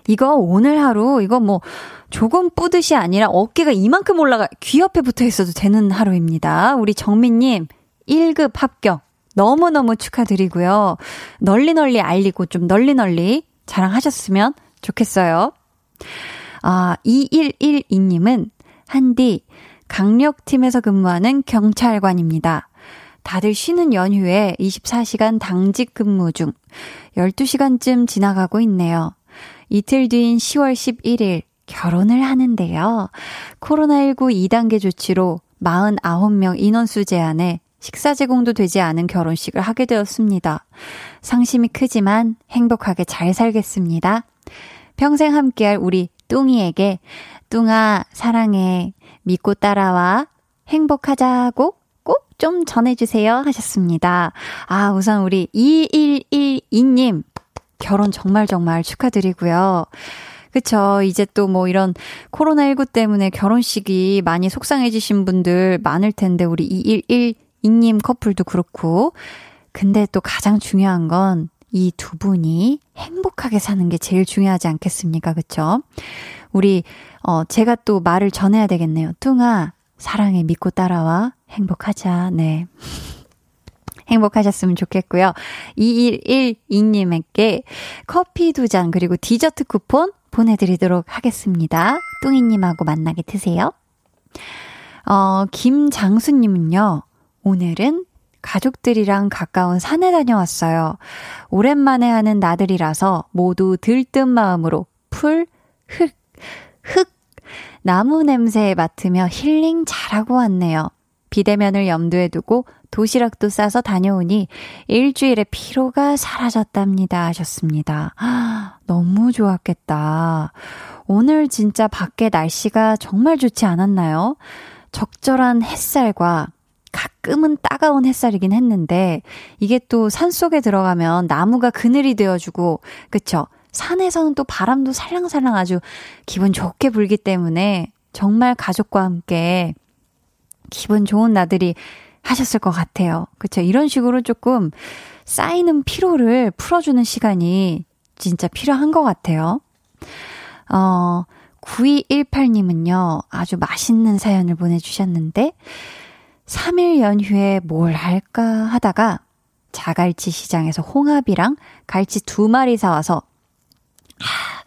이거 오늘 하루, 이거 뭐, 조금 뿌듯이 아니라 어깨가 이만큼 올라가, 귀 옆에 붙어 있어도 되는 하루입니다. 우리 정민님, 1급 합격. 너무너무 축하드리고요. 널리 널리 알리고 좀 널리 널리 자랑하셨으면 좋겠어요. 아, 2112님은 한디 강력팀에서 근무하는 경찰관입니다. 다들 쉬는 연휴에 24시간 당직 근무 중 12시간쯤 지나가고 있네요. 이틀 뒤인 10월 11일 결혼을 하는데요. 코로나19 2단계 조치로 49명 인원수 제한에 식사 제공도 되지 않은 결혼식을 하게 되었습니다. 상심이 크지만 행복하게 잘 살겠습니다. 평생 함께할 우리 뚱이에게 뚱아 사랑해 믿고 따라와 행복하자고 꼭 좀 전해주세요 하셨습니다. 아 우선 우리 2112님 결혼 정말 정말 축하드리고요. 그쵸. 이제 또 뭐 이런 코로나19 때문에 결혼식이 많이 속상해지신 분들 많을 텐데, 우리 2112님 커플도 그렇고. 근데 또 가장 중요한 건 이 두 분이 행복하게 사는 게 제일 중요하지 않겠습니까? 그쵸? 우리, 어, 제가 또 말을 전해야 되겠네요. 뚱아, 사랑해, 믿고 따라와. 행복하자. 네. 행복하셨으면 좋겠고요. 2112님에게 커피 두 잔, 그리고 디저트 쿠폰 보내드리도록 하겠습니다. 뚱이님하고 만나게 드세요. 어, 김장수님은요, 오늘은 가족들이랑 가까운 산에 다녀왔어요. 오랜만에 하는 나들이라서 모두 들뜬 마음으로 풀, 흙, 흙, 나무 냄새 맡으며 힐링 잘하고 왔네요. 비대면을 염두에 두고 도시락도 싸서 다녀오니 일주일의 피로가 사라졌답니다. 하셨습니다. 너무 좋았겠다. 오늘 진짜 밖에 날씨가 정말 좋지 않았나요? 적절한 햇살과 가끔은 따가운 햇살이긴 했는데 이게 또 산 속에 들어가면 나무가 그늘이 되어주고 그쵸? 산에서는 또 바람도 살랑살랑 아주 기분 좋게 불기 때문에 정말 가족과 함께 기분 좋은 나들이 하셨을 것 같아요. 그쵸? 이런 식으로 조금 쌓이는 피로를 풀어주는 시간이 진짜 필요한 것 같아요. 어, 9218님은요, 아주 맛있는 사연을 보내주셨는데, 3일 연휴에 뭘 할까 하다가, 자갈치 시장에서 홍합이랑 갈치 두 마리 사와서, 하,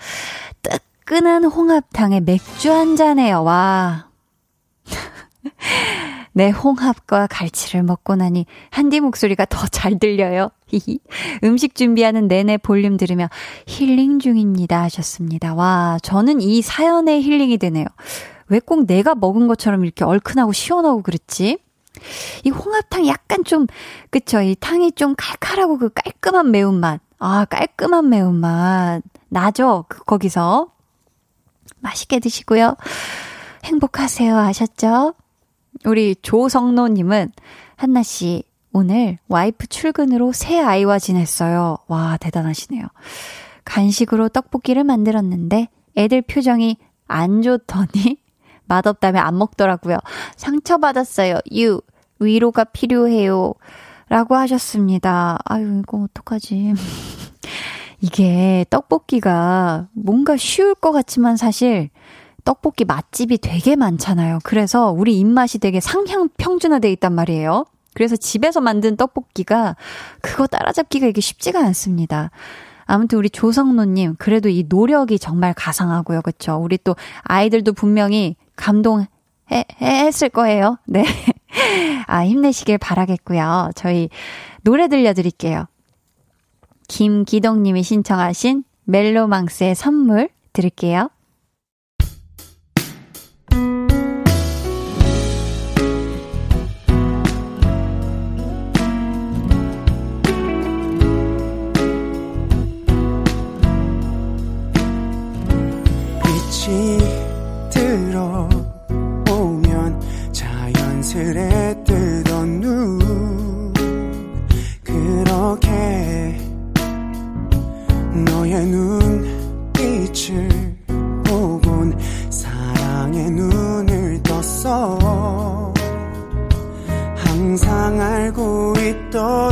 뜨끈한 홍합탕에 맥주 한 잔해요, 와. 내 홍합과 갈치를 먹고 나니 한디 목소리가 더 잘 들려요. 히히. 음식 준비하는 내내 볼륨 들으며 힐링 중입니다 하셨습니다. 와, 저는 이 사연에 힐링이 되네요. 왜 꼭 내가 먹은 것처럼 이렇게 얼큰하고 시원하고 그렇지? 이 홍합탕 약간 좀, 그쵸. 이 탕이 좀 칼칼하고 그 깔끔한 매운맛. 아, 깔끔한 매운맛. 나죠? 그, 거기서. 맛있게 드시고요. 행복하세요. 아셨죠? 우리 조성노님은 한나씨, 오늘 와이프 출근으로 새 아이와 지냈어요. 와, 대단하시네요. 간식으로 떡볶이를 만들었는데 애들 표정이 안 좋더니 맛없다며 안 먹더라고요. 상처받았어요. 유, 위로가 필요해요. 라고 하셨습니다. 아유, 이거 어떡하지. 이게 떡볶이가 뭔가 쉬울 것 같지만 사실 떡볶이 맛집이 되게 많잖아요. 그래서 우리 입맛이 되게 상향 평준화돼 있단 말이에요. 그래서 집에서 만든 떡볶이가 그거 따라잡기가 이게 쉽지가 않습니다. 아무튼 우리 조성노님, 그래도 이 노력이 정말 가상하고요. 그쵸? 우리 또 아이들도 분명히 감동 해, 했을 거예요. 네. 아, 힘내시길 바라겠고요. 저희 노래 들려드릴게요. 김기동님이 신청하신 멜로망스의 선물 들을게요. 항상 알고 있던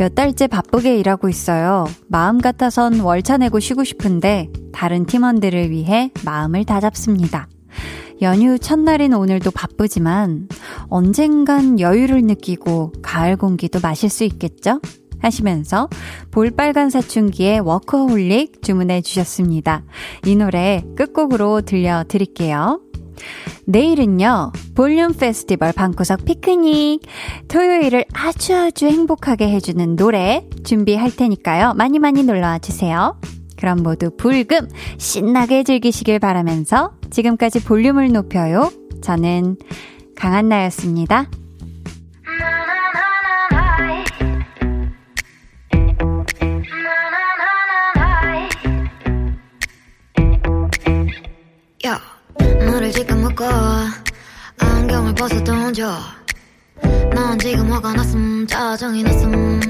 몇 달째 바쁘게 일하고 있어요. 마음 같아선 월차 내고 쉬고 싶은데 다른 팀원들을 위해 마음을 다잡습니다. 연휴 첫날인 오늘도 바쁘지만 언젠간 여유를 느끼고 가을 공기도 마실 수 있겠죠? 하시면서 볼빨간 사춘기의 워커홀릭 주문해 주셨습니다. 이 노래 끝곡으로 들려드릴게요. 내일은요, 볼륨 페스티벌 방구석 피크닉. 토요일을 아주 아주 행복하게 해주는 노래 준비할 테니까요. 많이 많이 놀러와 주세요. 그럼 모두 불금 신나게 즐기시길 바라면서 지금까지 볼륨을 높여요. 저는 강한나였습니다. 야, 너를 지금 묶어 안경을 벗어 던져 넌 지금 화가 났음 짜증이 났음.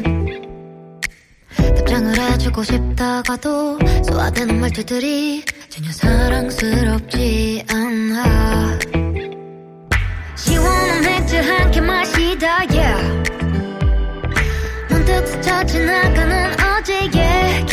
답장을 해주고 싶다가도 소화되는 말투들이 전혀 사랑스럽지 않아. 시원한 맥주 한 캔 마시다 yeah. 문득 스쳐 지나가는 어제의